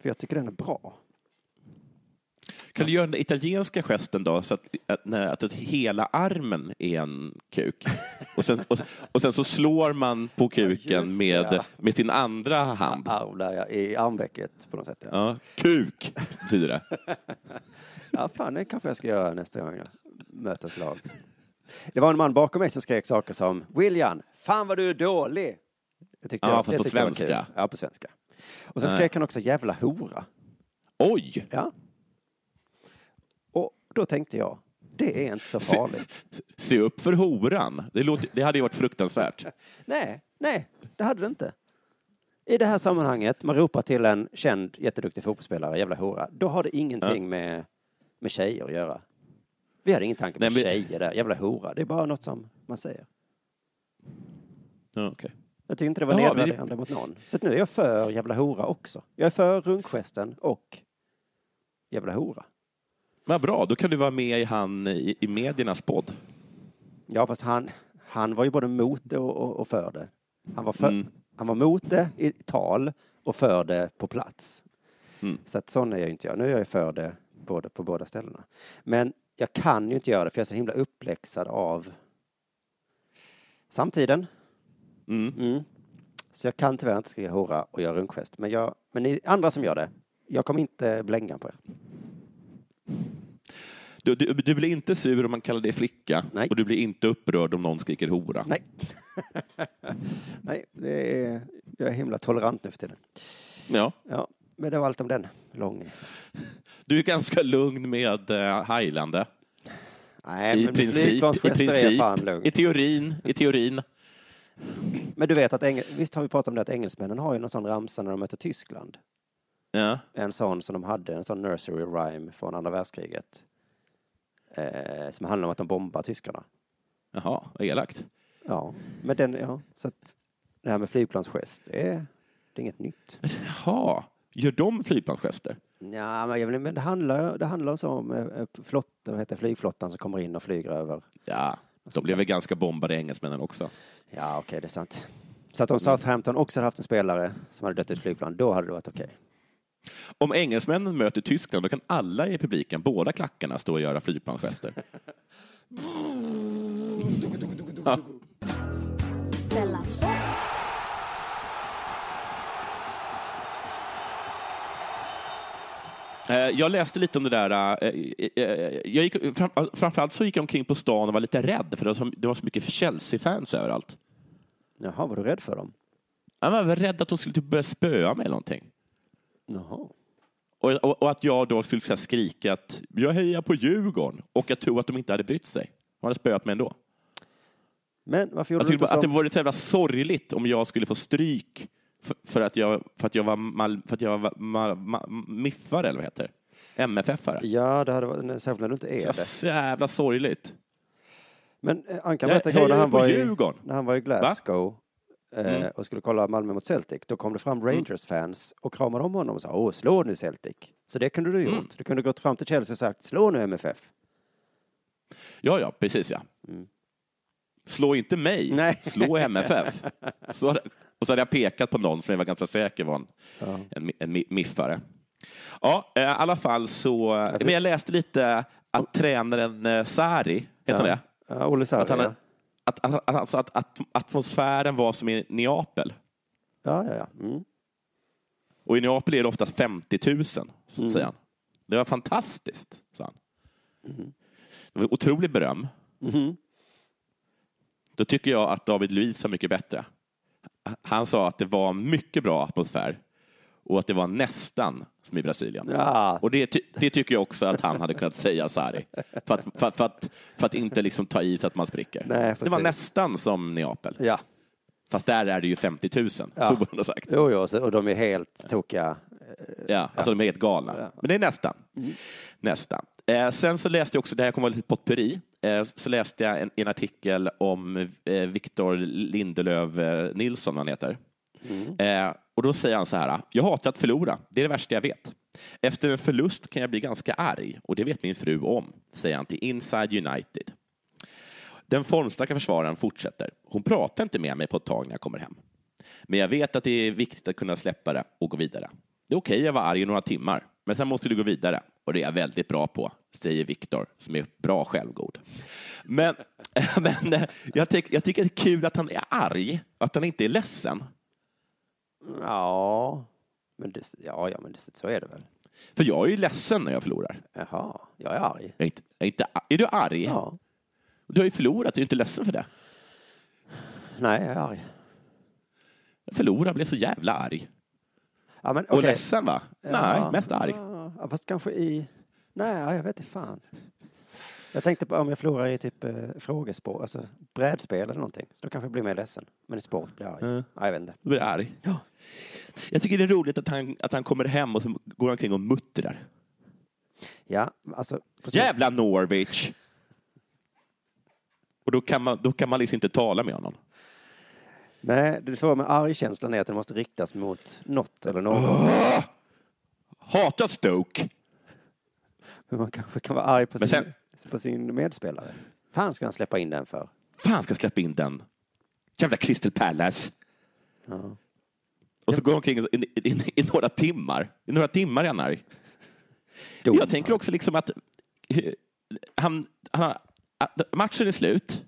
För jag tycker den är bra. Kan du göra den italienska gesten då, så att, att, att, att hela armen är en kuk? Och sen, och, och sen så slår man på kuken just med, det. med sin andra hand. Arv där ja, i armvecket på något sätt. Ja, Ja, kuk betyder det. ja fan det kanske jag ska göra nästa gång jag möter ett lag. Det var en man bakom mig som skrek saker som William, fan vad du är dålig. Det tyckte Ja, jag, fast på jag svenska. Ja, på svenska. Och sen skrek han också jävla hora. Oj! Ja. Och då tänkte jag, det är inte så Se- farligt. Se upp för horan. Det, låter, det hade ju varit fruktansvärt. Nej, nej, det hade det inte. I det här sammanhanget, man ropar till en känd jätteduktig fotbollsspelare, jävla hora, då har det ingenting med, med tjejer att göra. Vi hade ingen tanke på Nej, men- tjejer där, jävla hora. Det är bara något som man säger. Ja, okej. Jag tycker inte det var Jaha, nedvärderande mot någon. Så att nu är jag för jävla hora också. Jag är för runkgesten och jävla hora. Vad bra, då kan du vara med i, han, i, i mediernas podd. Ja, fast han, han var ju både mot det och, och, och för det. Han var, för, Mm. han var mot det i tal och för det på plats. Mm. Så att sån är jag inte jag. Nu är jag ju för det både, på båda ställena. Men jag kan ju inte göra det för jag är så himla uppläxad av samtiden. Mm. Mm. Så jag kan tyvärr inte skriva hora och göra runkgest. Men, jag, men ni andra som gör det, jag kommer inte blänga på er. Du, du, du blir inte sur om man kallar dig flicka Nej. och du blir inte upprörd om någon skriker hora. Nej. Nej, det är, jag är himla tolerant nu för tiden. Ja. Ja, men det var allt om den. Lång. Du är ganska lugn med uh, Highlande. Nej, I men princip, i, princip i teorin, i teorin. Men du vet att, engel, visst har vi pratat om det att engelsmännen har ju någon sån ramsa när de möter Tyskland. Ja. En sån som de hade, en sån nursery rhyme från andra världskriget. Eh, som handlar om att de bombar tyskarna. Jaha, vad elakt. Ja, men den, ja, så att det här med flygplansgest, det är, det är inget nytt. Jaha, gör de flygplansgester? Ja, men, det handlar, det handlar så om eh, flott, vad heter flygflottan som kommer in och flyger över. Ja, de blev väl ganska bombade engelsmännen också. Ja, okej, det är sant. Så att om Southampton också hade haft en spelare som hade dött i ett flygplan, då hade det varit okej. Om engelsmännen möter Tyskland, då kan alla i publiken, båda klackarna, stå och göra flygplansgester. Ja. Della Sport. Eh, Jag läste lite om det där. eh, eh, Jag gick, fram, framförallt så gick jag omkring på stan och var lite rädd, för det var så, det var så mycket Chelsea-fans överallt. Jaha, var du rädd för dem? Jag var rädd att de skulle typ börja spöa mig eller någonting. Jaha. Och, och, och att jag då skulle här skrika att jag hejar på Djurgården och jag tror att de inte hade brytt sig. De hade spöat mig ändå. Men varför gjorde Alltså, du inte att det som... vore så jävla sorgligt om jag skulle få stryk för, för att jag, för att jag var, mal, för att jag var ma, ma, miffare, eller vad heter? MFF-are. Ja, det hade varit, särskilt när du inte är det. Så jävla sorgligt. Men Ankan berättade igår när han, var i, när han var i Glasgow eh, Mm. och skulle kolla Malmö mot Celtic, då kom det fram Rangers-fans och kramade om honom och sa åh, slå nu Celtic. Så det kunde du gjort. Mm. Du kunde gått fram till Chelsea och sagt slå nu MFF. Ja, ja, precis ja. Mm. Slå inte mig, Nej. slå MFF. Så, och så hade jag pekat på någon som jag var ganska säker var en, en, en mi- miffare. Ja, eh, i alla fall så... Men jag läste lite att tränaren eh, Sari, heter han det? Ja, Olle Sarri, Att, han, ja. att, att, alltså att, att atmosfären var som i Neapel. Ja, ja, ja. Mm. Och i Neapel är det ofta 50 000, så säger han. Det var fantastiskt, sa han. Det var otroligt beröm. Mhm. Då tycker jag att David Luiz var mycket bättre. Han sa att det var mycket bra atmosfär och att det var nästan som i Brasilien. Ja. Och det, det tycker jag också att han hade kunnat säga, Sari. För att, för, för, att, för att inte liksom ta i så att man spricker. Nej, det var nästan som Neapel. ja. Fast där är det ju 50 000, så borde han ha sagt. Jo, jo, och de är helt tokiga. Ja, alltså de är helt galna. Men det är nästan. Nästan. Eh, sen så läste jag också, det här kommer vara lite potpurri, eh, så läste jag en, en artikel om eh, Victor Lindelöf eh, Nilsson, han heter. Eh, och då säger han så här, jag hatar att förlora, det är det värsta jag vet. Efter en förlust kan jag bli ganska arg och det vet min fru om, säger han till Inside United. Den formstarka försvararen fortsätter. Hon pratar inte med mig på ett tag när jag kommer hem. Men jag vet att det är viktigt att kunna släppa det och gå vidare. Det är okej att vara arg i några timmar, men sen måste du gå vidare. Och det är jag väldigt bra på, säger Viktor, som är bra självgod. Men, men eh, jag, tyck, jag tycker det är kul att han är arg, att han inte är ledsen. Ja, men det, ja, ja, men det, så är det väl. För jag är ju ledsen när jag förlorar. Jaha, jag är arg. Jag är, inte, är, inte, är du arg? Ja. Du har ju förlorat, du är inte ledsen för det. Nej, jag är arg. Jag förlorade, blev så jävla arg. Ja, men, Och okej. ledsen va? Ja. Nej, mest arg. Ja, fast kanske i... Nej, jag vet inte fan. Jag tänkte på om jag förlorar i typ eh, frågespår, alltså brädspel eller någonting. Så då kanske jag blir mer ledsen. Men i sport blir jag arg. Mm. Nej, jag vet inte. Du blir arg. Ja. Jag tycker det är roligt att han, att han kommer hem och så går omkring och muttrar. Ja, alltså... precis. Jävla Norwich! Och då kan man, då kan man liksom inte tala med honom. Nej, det svåra med argkänslan är att den måste riktas mot något eller någon. Hatar Stoke! Men man kanske kan vara arg på Men sin, sen- på sin medspelare. Fan ska han släppa in den för? Fan ska släppa in den. Jävla Crystal Palace. Ja. Och så går han omkring i, i, i, några timmar. I några timmar är han arg. Jag tänker också liksom att eh, han, han, matchen är slut.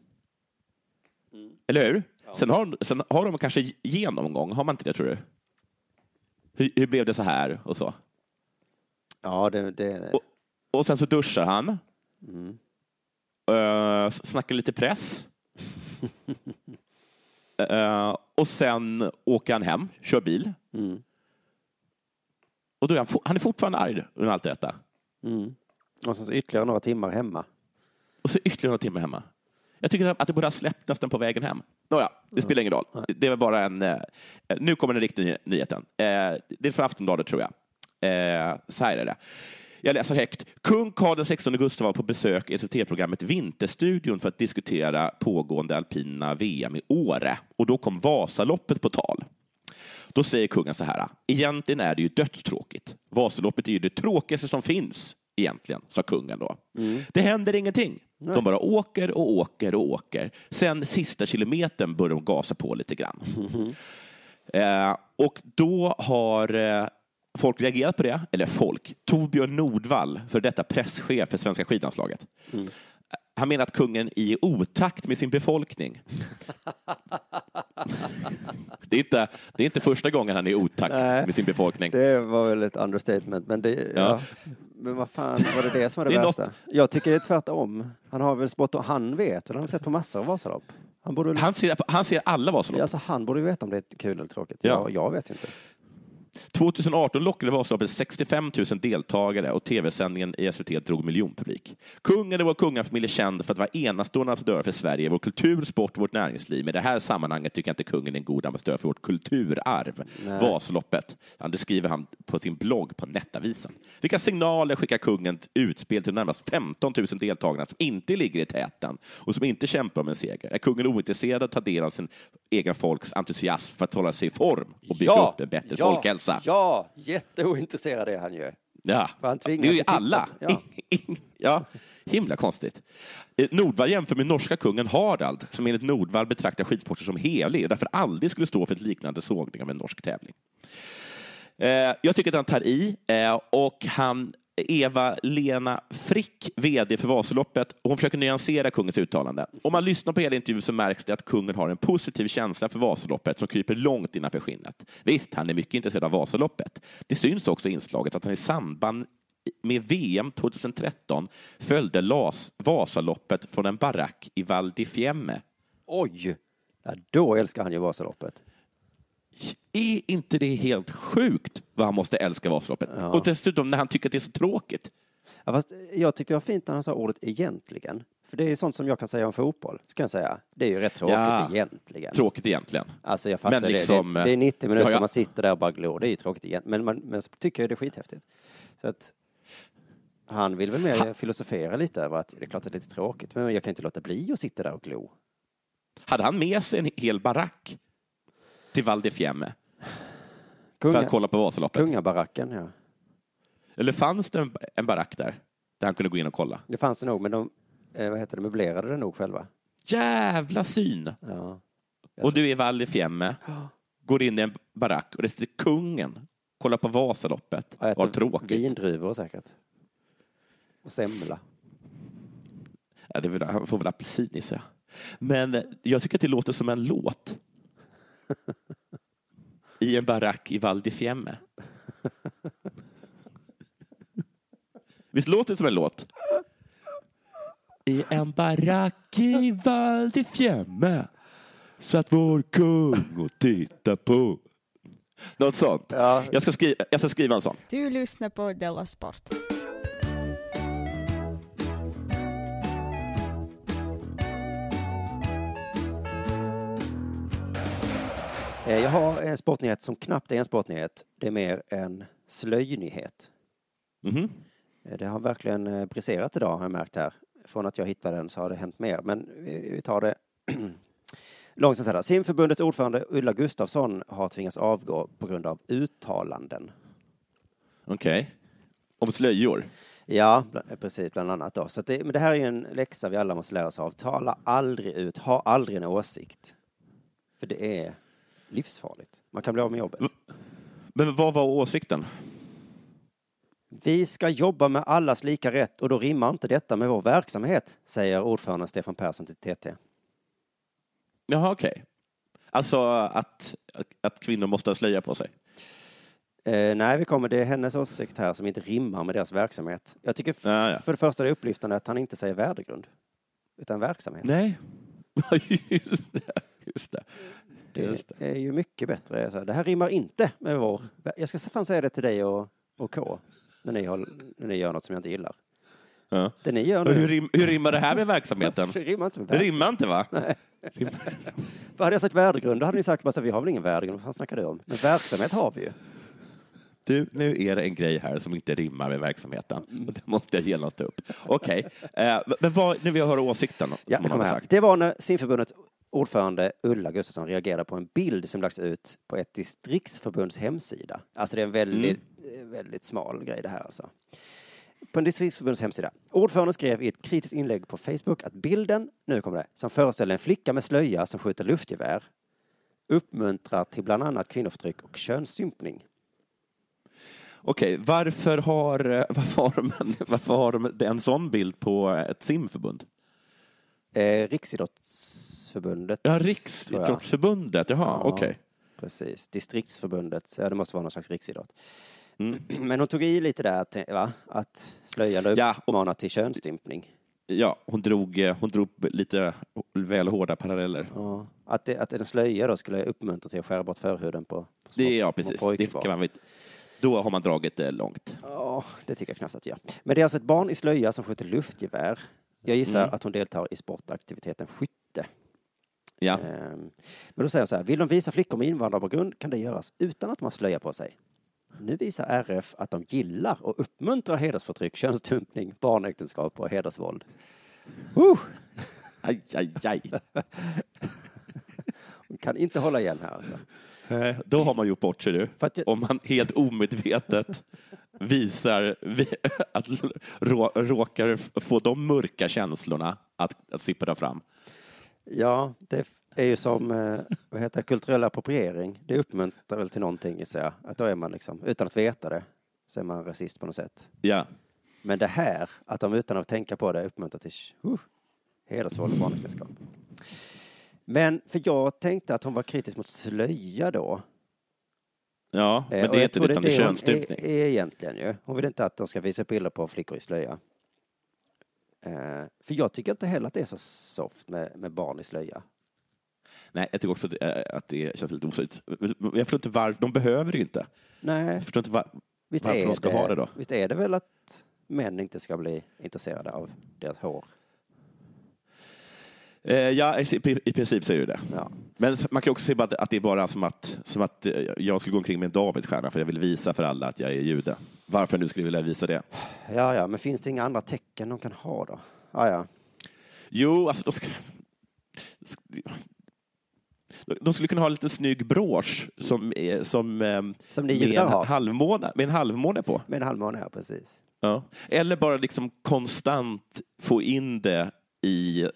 Eller hur? Sen, har, sen har de kanske genomgång, har man inte det tror du? Hur, hur blev det så här och så? Ja, det... det Och, och sen så duschar han. Uh, snackar lite press. Eh, och sen åker han hem, kör bil. mm, Och då är han, han är fortfarande arg under allt detta. mm. Och sen så ytterligare några timmar hemma. Och så ytterligare några timmar hemma. Jag tycker att det borde ha släppt nästan på vägen hem. Nåja, det spelar ingen roll. Det var bara en... Eh, nu kommer den riktiga ny- nyheten. Det är från Aftonbladet, tror jag. Eh, så här är det. Jag läser högt. Kung Carl XVI Gustav var på besök i SVT-programmet Vinterstudion för att diskutera pågående alpina VM i Åre. Och då kom Vasaloppet på tal. Då säger kungen så här. Egentligen är det ju dödstråkigt. Vasaloppet är ju det tråkigaste som finns egentligen, sa kungen då. Det händer ingenting. De bara åker och åker och åker. Sen sista kilometern börjar de gasa på lite grann. Eh, och då har eh, folk reagerat på det. Eller folk. Torbjörn Nordvall, för detta presschef för svenska skidlandslaget. Han menar att kungen är i otakt med sin befolkning. det, är inte, det är inte första gången han är i otakt Nej. med sin befolkning. Det var väl ett understatement, men det... Ja. Ja. Men vad fan var det det som var det, Det är värsta? Jag tycker det är tvärtom. Han har väl sport och han vet, och det har sett på massor av Vasalopp. Han borde. Han ser, han ser alla Vasalopp. Alltså, han borde veta om det är kul eller tråkigt. Ja. Jag, jag vet ju inte. 2018 lockade Vasaloppet 65 000 deltagare och tv-sändningen i SVT drog miljonpublik. Kungen och vår kungafamilj är känd för att vara enastående ambassadör för Sverige, vår kultur, sport och vårt näringsliv. Men i det här sammanhanget tycker jag inte kungen är en god ambassadör för vårt kulturarv. Vasaloppet. Ja, det skriver han på sin blogg på Nettavisen. Vilka signaler skickar kungen utspel till närmast 15 000 deltagarna som inte ligger i täten och som inte kämpar om en seger? Är kungen ointresserad av att ta del av sin egen folks entusiasm för att hålla sig i form och bygga upp en bättre ja, folkhälsa? Ja, jätteointresserad är han ju. Ja, det är ju alla. Ja. Ja, himla konstigt. Eh, Nordvall jämför med norska kungen Harald, som enligt Nordvall betraktar skidsporten som helig och därför aldrig skulle stå för ett liknande sågning av en norsk tävling. Eh, Jag tycker att han tar i eh, och han Eva-Lena Frick, VD för Vasaloppet, och hon försöker nyansera kungens uttalande. Om man lyssnar på hela intervjun så märks det att kungen har en positiv känsla för Vasaloppet som kryper långt innanför skinnet. Visst, han är mycket intresserad av Vasaloppet. Det syns också i inslaget att han i samband med VM 2013 följde Las Vasaloppet från en barack i Val di Fiemme. Oj! Ja, då älskar han ju Vasaloppet. Är inte det helt sjukt vad han måste älska Vasaloppet? Och dessutom när han tycker att det är så tråkigt. Ja, fast jag tyckte det var fint när han sa ordet egentligen. För det är sånt som jag kan säga om fotboll. Så kan jag säga. Det är ju rätt tråkigt Ja. egentligen. Tråkigt egentligen. Alltså jag fattar Men liksom, det. Det är 90 ja, minuter ja. man sitter där och bara glor. Det är ju tråkigt egentligen. Men, man, men så tycker jag det är skithäftigt. Så att han vill väl mer filosofera lite över att det är klart att det är lite tråkigt. Men jag kan inte låta bli att sitta där och glo. Hade han med sig en hel barack till Val di Fiemme för att kolla på Vasaloppet? kungabaracken, ja. Eller fanns det en, en barack där, där han kunde gå in och kolla? Det fanns det nog, men de eh, vad heter det, möblerade det nog själva. Jävla syn! Ja. Och du är Val di Fiemme, går in i en barack och det sitter kungen, kollar på Vasaloppet. Och Vad tråkigt. Vindruvor säkert. Och semla. Ja, det väl, han får väl apelsin i sig. Men jag tycker att det låter som en låt. I en barack i Val di Fiemme. Visst låter det som en låt? I en barack i Val di Fiemme satt vår kung och titta på. Något sånt. Ja. Jag, ska skriva, jag ska skriva en sån. Du lyssnar på Della Sport. Jag har en sportnyhet som knappt är en sportnyhet. Det är mer en slöjnyhet. Mhm. Eh, Det har verkligen eh, briserat idag har jag märkt här. Från att jag hittade den så har det hänt mer. Men vi tar det långsamt här. Simförbundets ordförande Ulla Gustafsson har tvingats avgå på grund av uttalanden. Okej. Om slöjor. Ja, eh, precis, bland annat då. Så det, men det här är ju en läxa vi alla måste lära oss av. Tala aldrig ut, ha aldrig en åsikt. För det är livsfarligt. Man kan bli av med jobbet. Men vad var åsikten? Vi ska jobba med allas lika rätt och då rimmar inte detta med vår verksamhet, säger ordföranden Stefan Persson till TT. Jaha, okej. Alltså att, att, att kvinnor måste ha slöja på sig? Eh, nej, vi kommer, det är hennes åsikt här som inte rimmar med deras verksamhet. Jag tycker Ja, ja. för det första är det upplyftande att han inte säger värdegrund, utan verksamhet. Nej. just det. Just det. Det är ju mycket bättre. Så det här rimmar inte med vår... Jag ska fan säga det till dig och, och K, när ni, har, när ni gör något som jag inte gillar. Ja. Det ni gör Och hur, nu, rim, hur rimmar det här med verksamheten? det rimmar inte med Det rimmar inte, va? För hade jag sagt värdegrund, då hade ni sagt bara så, vi har väl ingen värdegrund, vad fan snackar du om? Men verksamhet har vi ju. Du, nu är det en grej här som inte rimmar med verksamheten. Och det måste jag genast ta upp. Okej, eh, men vad, nu vill jag höra åsikten. Ja, som det, hon har sagt. det var när simförbundets ordförande Ulla Gustafsson reagerade på en bild som lagts ut på ett distriktsförbunds hemsida. Alltså det är en väldigt, Mm. eh, väldigt smal grej det här alltså. På en distriktsförbunds hemsida. Ordföranden skrev i ett kritiskt inlägg på Facebook att bilden, nu kommer det, som föreställer en flicka med slöja som skjuter luftgevär uppmuntrar till bland annat kvinnoförtryck och könsstympning. Okej, varför har, eh, varför, har varför har de en sån bild på ett simförbund? Eh, Riksidrottsförbundet. Ja. Riksidrottsförbundet, jaha, Ja. okej. Precis, distriktsförbundet. Ja, det måste vara någon slags riksidrott. Mm. Men hon tog i lite där att, va? att slöjande Ja, och- uppmanar till könsstympning. Ja, hon drog, eh, hon drog lite väl hårda paralleller. Ja. Att, det, att en slöja då skulle uppmuntra till att skära bort förhuden på, på, Det är ja, precis. Det kan man, då har man dragit det långt. Ja, det tycker jag knappt att jag. Men det är alltså ett barn i slöja som skjuter luftgevär. Jag gissar Mm. att hon deltar i sportaktiviteten skytte. Ja. Ehm, Men då säger hon så här, vill de visa flickor med invandrarbakgrund kan det göras utan att har slöja på sig. Nu visar RF att de gillar och uppmuntrar hedersförtryck, könsstympning, barnäktenskap och hedersvåld. Uh, Aj, aj, aj. hon kan inte hålla igen här alltså. Då har man gjort bort sig du. Jag- Om man helt omedvetet visar vi- att rå, råkar få de mörka känslorna att, att sippra fram. Ja, det är ju som eh, vad heter det, kulturell appropriering. Det uppmuntrar väl till någonting sig. Att då är man liksom, utan att veta det, så är man rasist på något sätt. Ja. Men det här, att de utan att tänka på det uppmuntrar till uh, hedersvåld och barnäktenskap. Men för jag tänkte att hon var kritisk mot slöja då. ja, Eh, men och det är inte utan det är hon könsstympning. Är, är egentligen ju. Hon vill inte att de ska visa bilder på flickor i slöja. Eh, för jag tycker inte heller att det är så soft med, med barn i slöja. Nej, jag tycker också att det, att det känns lite osökt. Jag förstår inte varför, de behöver det ju inte. Nej, Jag förstår inte var, visst varför de ska ha det då. Visst är det väl att män inte ska bli intresserade av deras hår? Eh, ja, i, princip så är det det. Ja. Men man kan också se att, det är bara som att, som att eh, jag skulle gå omkring med en Davidsstjärna för jag vill visa för alla att jag är jude. Varför nu skulle vilja visa det? ja, ja, men finns det inga andra tecken de kan ha då? Ja, ja. Jo, alltså de, ska, de skulle kunna ha en liten snygg brosch som, är- som, eh, Som ni med, en har. halvmåne, med en halvmåne på. Med en halvmåne, ja, precis. Ja. Eller bara liksom konstant få in det i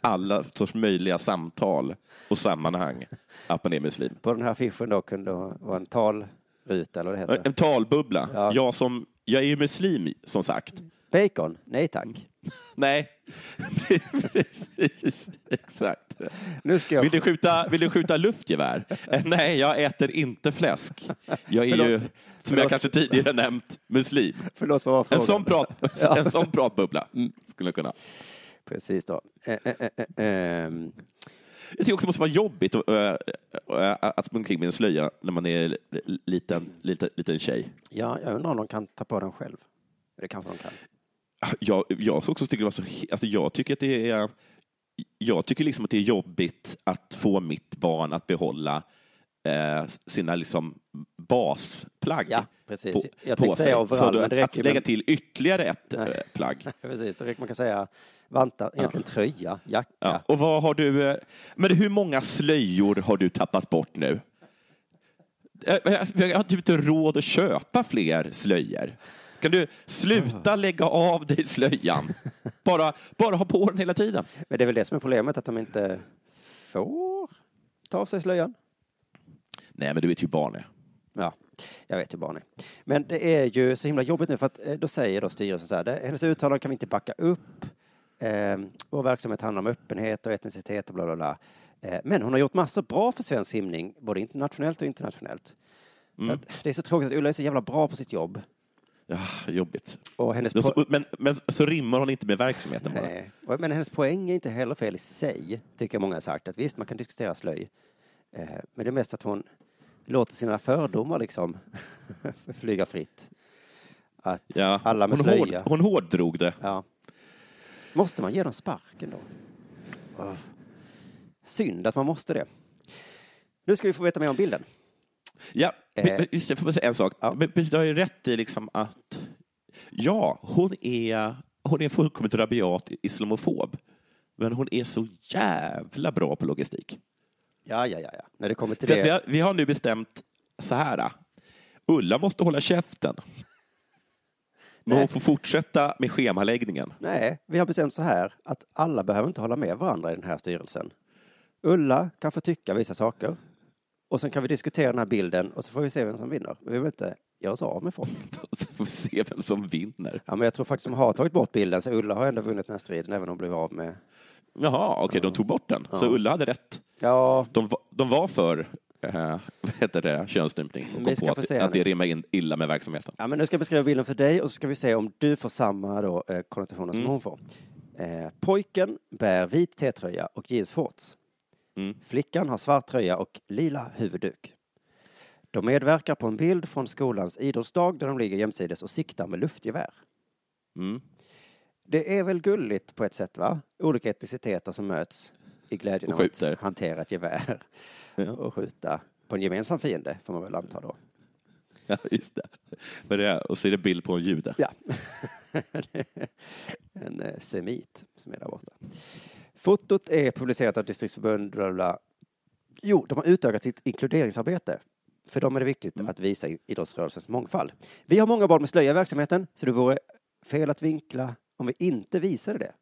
alla sorts möjliga samtal och sammanhang att man är muslim. På den här affischen då kunde det vara en talruta, eller vad det heter. En talbubbla. Ja. Jag, som, jag är ju muslim, som sagt. Bacon? Nej tack. Nej, precis. Exakt. Nu ska Vill jag... du skjuta, vill du skjuta luftgevär? Eh, Nej, jag äter inte fläsk. Jag är Förlåt. ju, som Förlåt. jag kanske tidigare nämnt, muslim. Förlåt, vad var En frågan? sån, prat, Ja. en sån pratbubbla skulle jag kunna. Precis då. Eh, eh, eh, eh, ehm. Jag tycker också det måste vara jobbigt att, äh, äh, att springa omkring med en slöja när man är liten, liten, liten tjej. Ja, jag undrar om de kan ta på den själv. Det kanske de kan. Jag, jag också tycker så, alltså jag tycker att det är jag tycker liksom att det är jobbigt att få mitt barn att behålla eh, sina liksom basplagg. Ja, precis. På, jag tänkte sig. säga Så overall, då men att, det räcker att ju lägga till ytterligare ett Nej. eh, plagg. Precis, så man kan säga vantar, egentligen tröja, jacka. Ja. Och vad har du, eh, men hur många slöjor har du tappat bort nu? Eh, Jag jag har typ inte råd att köpa fler slöjor. Kan du sluta lägga av dig slöjan? Bara, bara ha på den hela tiden. Men det är väl det som är problemet, att de inte får ta av sig slöjan. Nej, men du vet ju hur barn är. Ja, jag vet hur barn är. Men det är ju så himla jobbigt nu för att eh, då säger då styrelsen så här, hennes uttalande kan vi inte backa upp. Eh, vår verksamhet handlar om öppenhet och etnicitet och bla bla bla. Eh, men hon har gjort massor bra för svensk simning, både internationellt och internationellt. Så att, det är så tråkigt att Ulla är så jävla bra på sitt jobb. Ja, jobbigt. Och hennes Men po- så, men, men så rimmar hon inte med verksamheten bara. Nej. Och- Men hennes poäng är inte heller fel i sig, tycker många har sagt. Att visst, man kan diskutera slöj. Eh, men det är mest att hon låter sina fördomar liksom flyga fritt. Att Ja, alla med hon, hård, slöja. hon hårddrog det. Ja. Måste man ge dem sparken då? Åh. Synd att man måste det. Nu ska vi få veta mer om bilden. Ja, Eh. just det, får bara säga en sak. Ja. Du har ju rätt i liksom att ja, hon är, hon är fullkomligt rabiat islamofob. Men hon är så jävla bra på logistik. Ja, ja, ja, ja. När det kommer till Så att vi, det. har, vi har nu bestämt så här. Ulla måste hålla käften. Men hon får fortsätta med schemaläggningen. Nej, vi har bestämt så här att alla behöver inte hålla med varandra i den här styrelsen. Ulla kan få tycka vissa saker. Och sen kan vi diskutera den här bilden och så får vi se vem som vinner. Vi vill inte göra oss av med folk. Så får vi se vem som vinner. Ja, men jag tror faktiskt de har tagit bort bilden så Ulla har ändå vunnit den här striden även om hon blev av med... Jaha, okej, de tog bort den. Så. Ulla hade rätt. Ja, De, va- de var för eh, vad heter det, könsstympning och kom på att, att det rimmar in illa med verksamheten. Ja, men nu ska jag beskriva bilden för dig och så ska vi se om du får samma då, eh, konnotationer som Mm. hon får. Eh, pojken bär vit T-tröja och jeansshorts. Mm. Flickan har svart tröja och lila huvudduk. De medverkar på en bild från skolans idrottsdag där de ligger jämsides och siktar med luftgevär. Mm. Det är väl gulligt på ett sätt, va? Olika etniciteter som möts i glädjen av att hantera ett gevär Ja. och skjuta på en gemensam fiende, får man väl anta då. Ja, just det. Är det. Och så är det bild på en jude. Ja. en eh, semit som är där borta. Fotot är publicerat av distriktsförbund bla bla. Jo, de har utökat sitt inkluderingsarbete. För dem är det viktigt att visa idrottsrörelsens mångfald. Vi har många barn med slöja i verksamheten, så det vore fel att vinkla om vi inte visade det.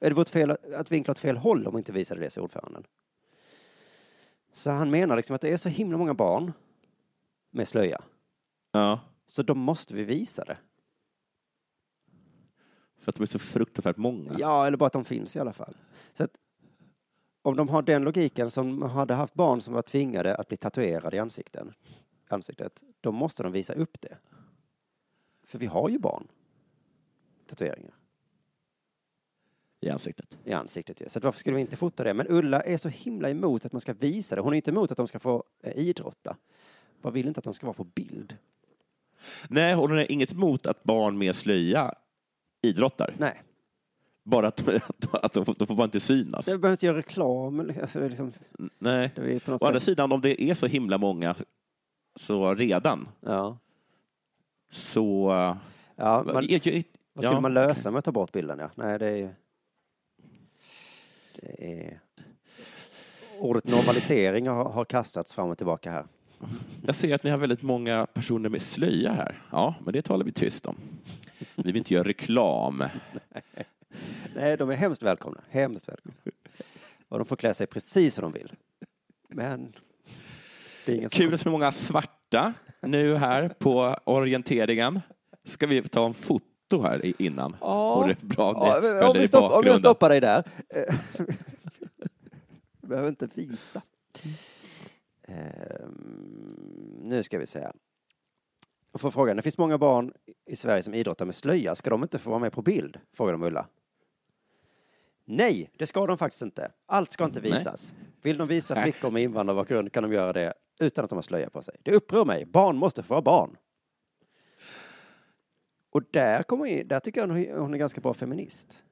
Är det vore fel att vinkla åt fel håll om vi inte visade det, säger ordföranden. Så han menar liksom att det är så himla många barn med slöja, Ja, så då måste vi visa det. för att de är så fruktansvärt många. Ja, eller bara att de finns i alla fall. Så att om de har den logiken som hade haft barn som var tvingade att bli tatuerade i ansikten, ansiktet, då måste de visa upp det. För vi har ju barn. Tatueringar I ansiktet. i ansiktet ju. Så att varför skulle vi inte fota det? Men Ulla är så himla emot att man ska visa det. Hon är inte emot att de ska få eh, idrotta. Bara vill inte att de ska vara på bild. Nej, och hon har inget emot att barn med slöja idrottar. Nej, Bara att, att de, får, de får bara inte synas. det behöver inte göra reklam. Alltså, liksom, Nej. det är på något Å andra sätt. sidan, om det är så himla många så redan, Ja. så... Ja, Vad man, är ju- Vad skulle ja, man lösa med att ta bort bilden? Ja? Nej, det är ju... Det är... Ordet normalisering har, har kastats fram och tillbaka här. Jag ser att ni har väldigt många personer med slöja här. Ja, men det talar vi tyst om. Vi vill inte göra reklam. Nej, de är hemskt välkomna. Hemskt välkomna. Och de får klä sig precis som de vill. Men det är ingen. Kul att så många svarta nu här på orienteringen. Ska vi ta en foto här innan? Ja. Det bra? Ja, men höll om, vi stopp, om jag stoppar dig där. Eh, Behöver inte visa. Ehm, nu ska vi se. Jag får frågan, det finns många barn i Sverige som idrottar med slöja. Ska de inte få vara med på bild? Frågar de Ulla. Nej, det ska de faktiskt inte. Allt ska inte Nej. visas. Vill de visa Nej. flickor med invandrarbakgrund kan de göra det utan att de har slöja på sig. Det upprör mig. Barn måste få vara barn. Och där, kommer in, där tycker jag hon hon är ganska bra feminist.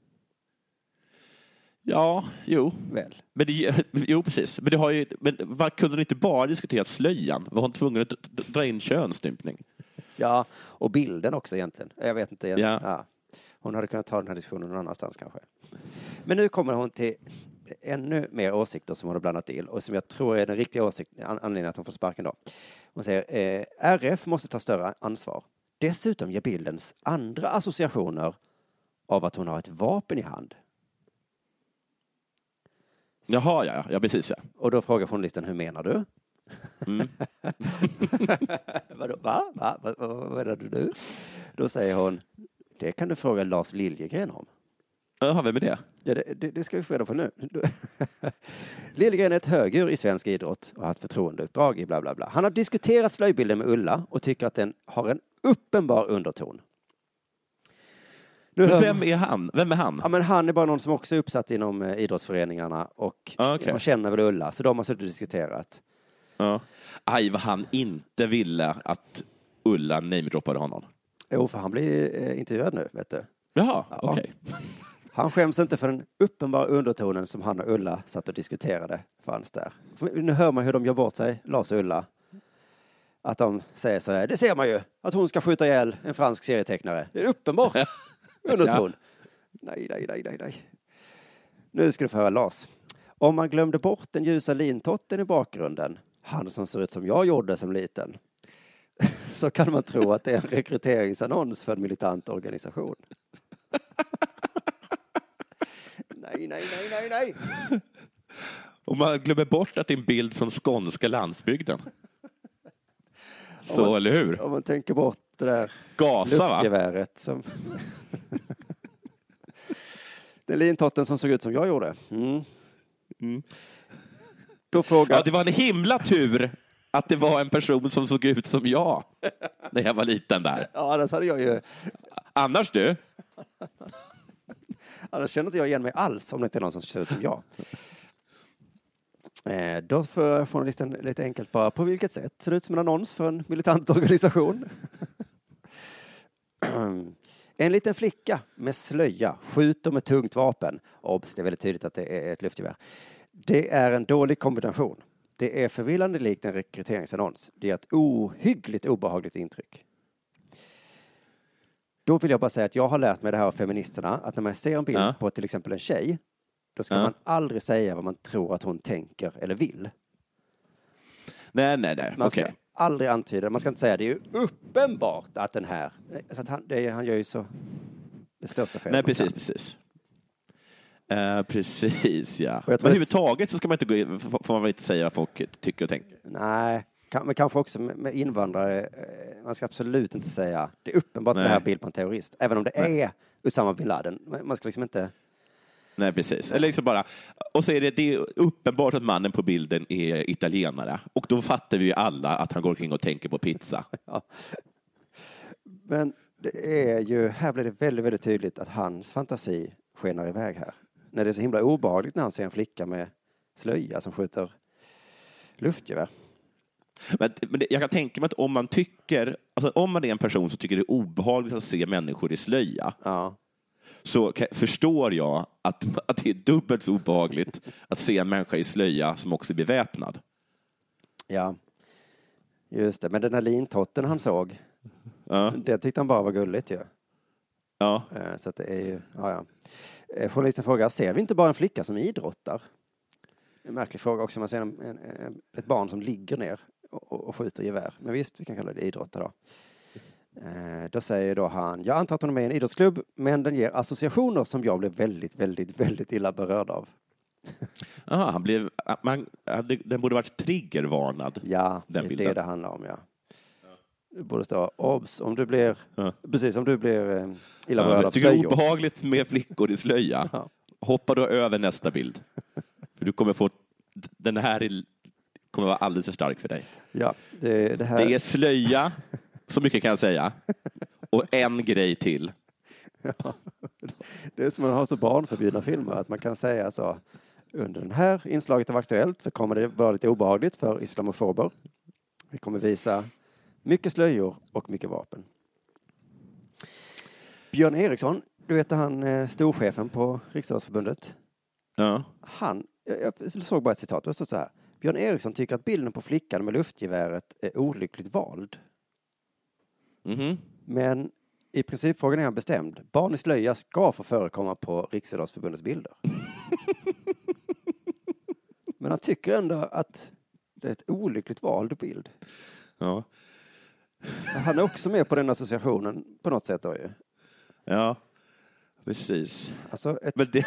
Ja, jo. Väl? Men det, jo, precis. Men, det har ju, men vad kunde du inte bara diskutera slöjan? Var hon tvungen att dra in könsstympning? Ja, och bilden också egentligen. Jag vet inte. Ja. Ja. Hon hade kunnat ta den här diskussionen någon annanstans kanske. Men nu kommer hon till ännu mer åsikter som hon har blandat till och som jag tror är den riktiga åsikten, an- anledningen att hon får sparken då. Hon säger eh, RF måste ta större ansvar. Dessutom ger bildens andra associationer av att hon har ett vapen i hand. Jaha, ja, ja, precis ja. Och då frågar journalisten, hur menar du? Mm. Vadå, va? Va? Va? Va? Vad menar du nu? Då säger hon, det kan du fråga Lars Liljegren om. Jaha, vem är det? Ja, det, det, det ska vi få reda på nu. Liljegren är ett högur i svensk idrott och har haft förtroendeuppdrag i bla bla bla. Han har diskuterat slöjbilden med Ulla och tycker att den har en uppenbar underton. Nu Men vem är han? Vem är han? Ja, men han är bara någon som också är uppsatt inom eh, idrottsföreningarna och Ah, okej. man känner väl Ulla, så de har suttit och diskuterat. Ja. Aj, vad han inte ville att Ulla namedroppade honom. Jo, för han blir eh, intervjuad nu, vet du. Jaha, okej. Han skäms inte för den uppenbara undertonen som han och Ulla satt och diskuterade fanns där. Nu hör man hur de gör bort sig, Lars och Ulla. Att de säger så här, det ser man ju, att hon ska skjuta ihjäl en fransk serietecknare. Det är en uppenbar underton. Nej, nej, nej, nej, nej. Nu ska du få höra Lars. Om man glömde bort den ljusa lintotten i bakgrunden, han som ser ut som jag gjorde som liten, så kan man tro att det är en rekryteringsannons för en militant organisation. Nej, nej, nej, nej, nej. Och man glömmer bort att det är en bild från skånska landsbygden. Så, man- eller hur? Om man tänker bort det där Gasa, va? luftgeväret som... Den lintotten som såg ut som jag gjorde. Mm. Mm. Då frågar... Ja, det var en himla tur att det var en person som såg ut som jag när jag var liten där. Ja, annars hade jag ju... Annars du? Annars känner inte jag igen mig alls om det inte är någon som ser ut som jag. Eh, då får journalisten lite enkelt bara, på vilket sätt ser det ut som en annons för en militant organisation? en liten flicka med slöja skjuter med tungt vapen. Obs, det är väldigt tydligt att det är ett luftgevär. Det är en dålig kombination. Det är förvillande likt en rekryteringsannons. Det är ett ohyggligt obehagligt intryck. Då vill jag bara säga att jag har lärt mig det här av feministerna, att när man ser en bild Ja. på till exempel en tjej, då ska Ja. man aldrig säga vad man tror att hon tänker eller vill. Nej, nej, nej. Man ska aldrig antyda, man ska inte säga det är ju uppenbart att den här, så att han, det, han gör ju så det största felet Nej, precis, kan. precis. Eh, precis, ja. Men överhuvudtaget så ska man inte gå in, får man väl inte säga vad folk tycker och tänker. Nej, men kanske också med, invandrare, eh, man ska absolut inte säga det är uppenbart att det Nej. här är bild på en terrorist, även om det är Usama bin Laden. Man ska liksom inte, Nej, precis. Eller liksom bara, och så är det, det är uppenbart att mannen på bilden är italienare. Och då fattar vi ju alla att han går omkring och tänker på pizza. men det är ju, här blir det väldigt, väldigt tydligt att hans fantasi skenar iväg här. När det är så himla obehagligt när han ser en flicka med slöja som skjuter luftgevär. Men, men det, jag kan tänka mig att om man tycker, alltså om man är en person som tycker det är obehagligt att se människor i slöja, Ja, så förstår jag att, att det är dubbelt så obehagligt att se en människa i slöja som också är beväpnad. ja. Just det, men den här lintotten han såg, Ja, det tyckte han bara var gulligt ju. ja. Eh, Så att det är ju, ja, ja. Eh, Journalisten frågar, ser vi inte bara en flicka som idrottar? En märklig fråga också, man ser en, en, ett barn som ligger ner och, och- skjuter gevär. Men visst, vi kan kalla det idrotta då. Eh, Då säger då han, jag antar att hon är med i en idrottsklubb, men den ger associationer som jag blev väldigt, väldigt, väldigt illa berörd av. Aha, han blev, man, det- den borde varit triggervarnad. Ja, det är det det handlar om, ja. Det borde stå, obs, om du blir, Ja. precis om du blir eh, illa berörd Ja, av du det är slöjor. obehagligt med flickor i slöja? Ja. Hoppa då över nästa bild. För du kommer få, den här är, kommer vara alldeles för stark för dig. Ja, det, det här... Det är slöja, så mycket kan jag säga. Och en grej till. Det är som man har så barnförbjudna filmer att man kan säga så. Under det här inslaget av Aktuellt så kommer det vara lite obehagligt för islamofober. Vi kommer visa mycket slöjor och mycket vapen. Björn Eriksson, du vet han eh, storchefen på Riksidrottsförbundet. Ja. Han, jag, såg bara ett citat, det står så här. Björn Eriksson tycker att bilden på flickan med luftgeväret är olyckligt vald. Mhm. Men i principfrågan är han bestämd. Barn i slöja ska få förekomma på Riksidrottsförbundets bilder. Men han tycker ändå att det är ett olyckligt vald bild. ja. Så han är också med på den associationen på något sätt då ju. Ja, precis. Alltså ett Men det,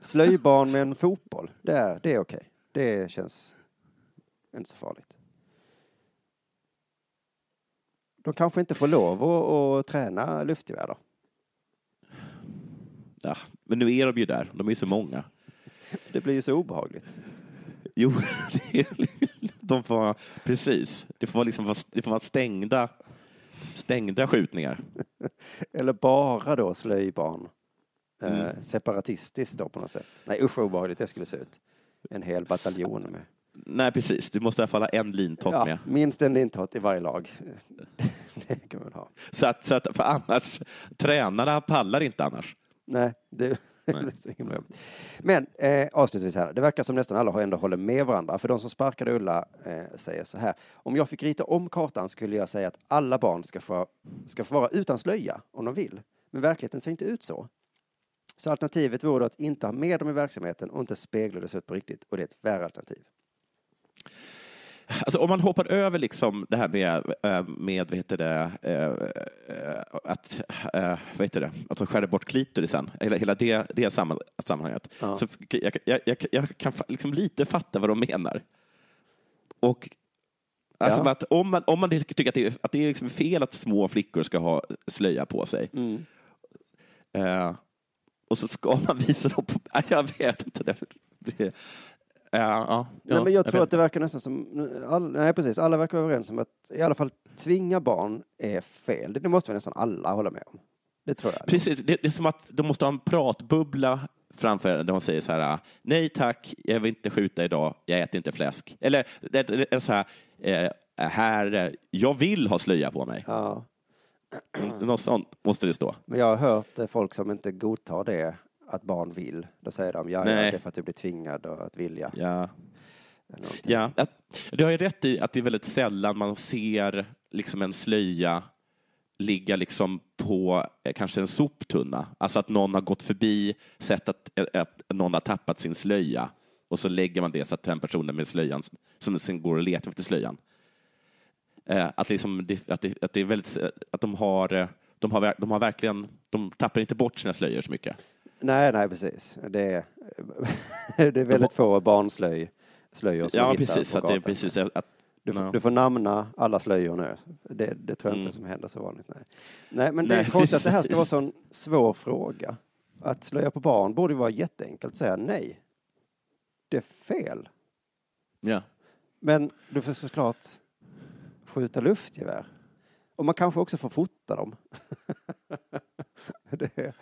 slöjbarn med en fotboll, det är, det är okej. Det känns inte så farligt. De kanske inte får lov att, att träna luftgevär då. ja, men nu är de ju där. De är så många. Det blir ju så obehagligt. Jo, det är, de får vara, precis. Det får, liksom, det får vara stängda, stängda skjutningar. Eller bara då slöjbarn. Mm. Eh, separatistiskt då på något sätt. Nej usch vad obehagligt det skulle se ut. En hel bataljon med. Nej, precis. Du måste i alla fall ha en lintott Ja, med. minst en lintott i varje lag. det kan man ha. Så att, så att, för annars, tränarna pallar inte annars. Nej, det. Men eh, avslutningsvis här, det verkar som nästan alla ändå håller med varandra. För de som sparkade Ulla eh, säger så här. Om jag fick rita om kartan skulle jag säga att alla barn ska få, ska få vara utan slöja om de vill. Men verkligheten ser inte ut så. Så alternativet vore då att inte ha med dem i verksamheten och inte spegla det ut på riktigt. Och det är ett värre alternativ. Alltså, om man hoppar över liksom det här med, eh, med vad heter det, eh, att, eh, vad heter det, att de skär bort klitorisen, hela, hela det, det samman, sammanhanget. Ja. Så jag, jag, jag, jag kan liksom lite fatta vad de menar. Och alltså Ja. att om, man, om man tycker att det är, att det är liksom fel att små flickor ska ha slöja på sig, eh, och så ska man visa dem på... Jag vet inte. Det, det, ja, ja, nej, men jag tror vet att det verkar nästan som, all, nej precis, alla verkar vara överens om att i alla fall tvinga barn är fel. Det, det måste väl nästan alla hålla med om. Det tror jag. Precis, det, det är som att de måste ha en pratbubbla framför där de säger så här, nej tack, jag vill inte skjuta idag, jag äter inte fläsk. Eller är så här, eh, här, jag vill ha slöja på mig. Ja. Något sånt måste det stå. Men jag har hört eh, folk som inte godtar det, att barn vill. Då säger de, ja, ja det är för att du blir tvingad och att vilja. Ja. Någonting. Ja, att, du har ju rätt i att det är väldigt sällan man ser liksom en slöja ligga liksom på eh, kanske en soptunna. Alltså att någon har gått förbi, sett att, eh, att någon har tappat sin slöja och så lägger man det så att den personen med slöjan som sen går och letar efter slöjan. Eh, att, liksom, att, det, att det är väldigt, att de har, de har, de har verkligen, de tappar inte bort sina slöjor så mycket. Nej, nej, precis. Det är, det är väldigt få barnslöj, slöjor som Ja, hittar precis. Att det är precis att, Du, du får namna alla slöjor nu. Det, det tror jag Mm. inte som händer så vanligt. Nej, nej men det är Nej, konstigt att det här ska vara en sån svår fråga. Att slöja på barn borde vara jätteenkelt att säga nej. Det är fel. ja. Men du får såklart skjuta luftgevär. Och man kanske också får fota dem. det är,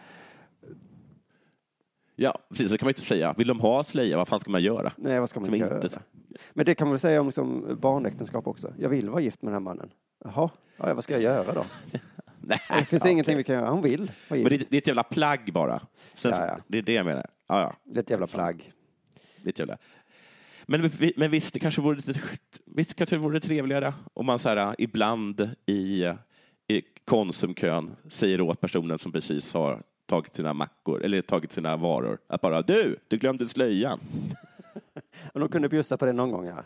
ja, precis. Så kan man inte säga. Vill de ha slöja, vad fan ska man göra? nej, vad ska man Som göra? inte- Men det kan man väl säga om liksom barnäktenskap också. Jag vill vara gift med den här mannen. Jaha, ja, vad ska jag göra då? Nej, Det finns ja, ingenting vi kan göra. Hon vill vara Men gift. det, det är ett jävla plagg bara. Sen, Ja, ja. Det är det jag menar. Ja, ja. Det är ett jävla plagg. Det är ett jävla... Men, men visst, det kanske vore lite, visst kanske det vore trevligare om man så här, ibland i, i Konsumkön säger åt personen som precis har tagit sina mackor eller tagit sina varor att bara du, du glömde slöjan. Och de kunde bjussa på det någon gång, ja.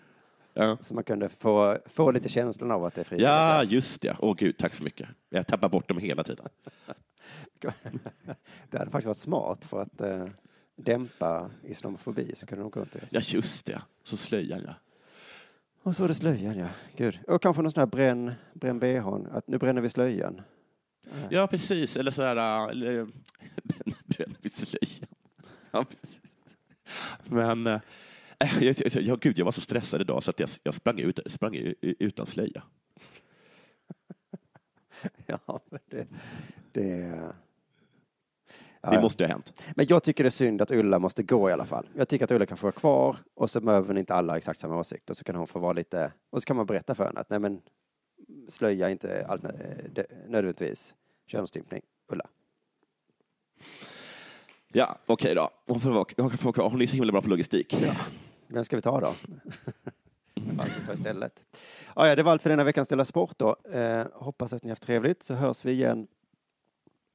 Ja, Så man kunde få, få lite känslan av att det är frivilligt. ja just det. Åh gud, tack så mycket. Jag tappar bort dem hela tiden. Det hade faktiskt varit smart för att eh, dämpa islamofobi så kunde de gå runt Ja, just det. Så slöjan, ja. Och så var det slöjan, ja. Gud. Och kanske någon sån här bränn, bränn bhn, att nu bränner vi slöjan. Ja, precis. Eller så här... Eller, bränn vid slöjan. Ja. Men... eh, Jag, jag, jag, gud, jag var så stressad idag så att jag, jag sprang, ut, sprang utan slöja. Ja, men det... det Ja, Det måste ha hänt. Men jag tycker det är synd att Ulla måste gå i alla fall. Jag tycker att Ulla kan få vara kvar och så behöver inte alla exakt samma åsikt och så kan hon få vara lite, och så kan man berätta för henne att nej men slöja inte all, det, nödvändigtvis könsstympning, Ulla. Ja, okej då. Hon, får vara, hon, kan få vara kvar. hon är så himla bra på logistik. Vem ska vi ta då? Ta istället? Ja, ja, det var allt för denna veckans Della Sport då. Eh, hoppas att ni har haft trevligt så hörs vi igen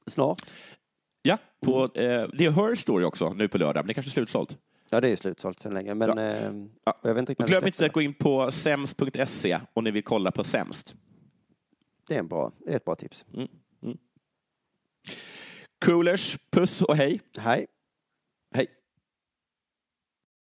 snart. Ja, på, eh, det är Her Story också nu på lördag, men det är kanske är slutsålt. Ja, det är slutsålt sedan länge, men Ja. eh, Ja. jag vet inte Glöm inte att gå in på sems.se om ni vill kolla på Sämst. Det är, en bra, det är ett bra tips. Coolers, puss och hej. Hej! Hej.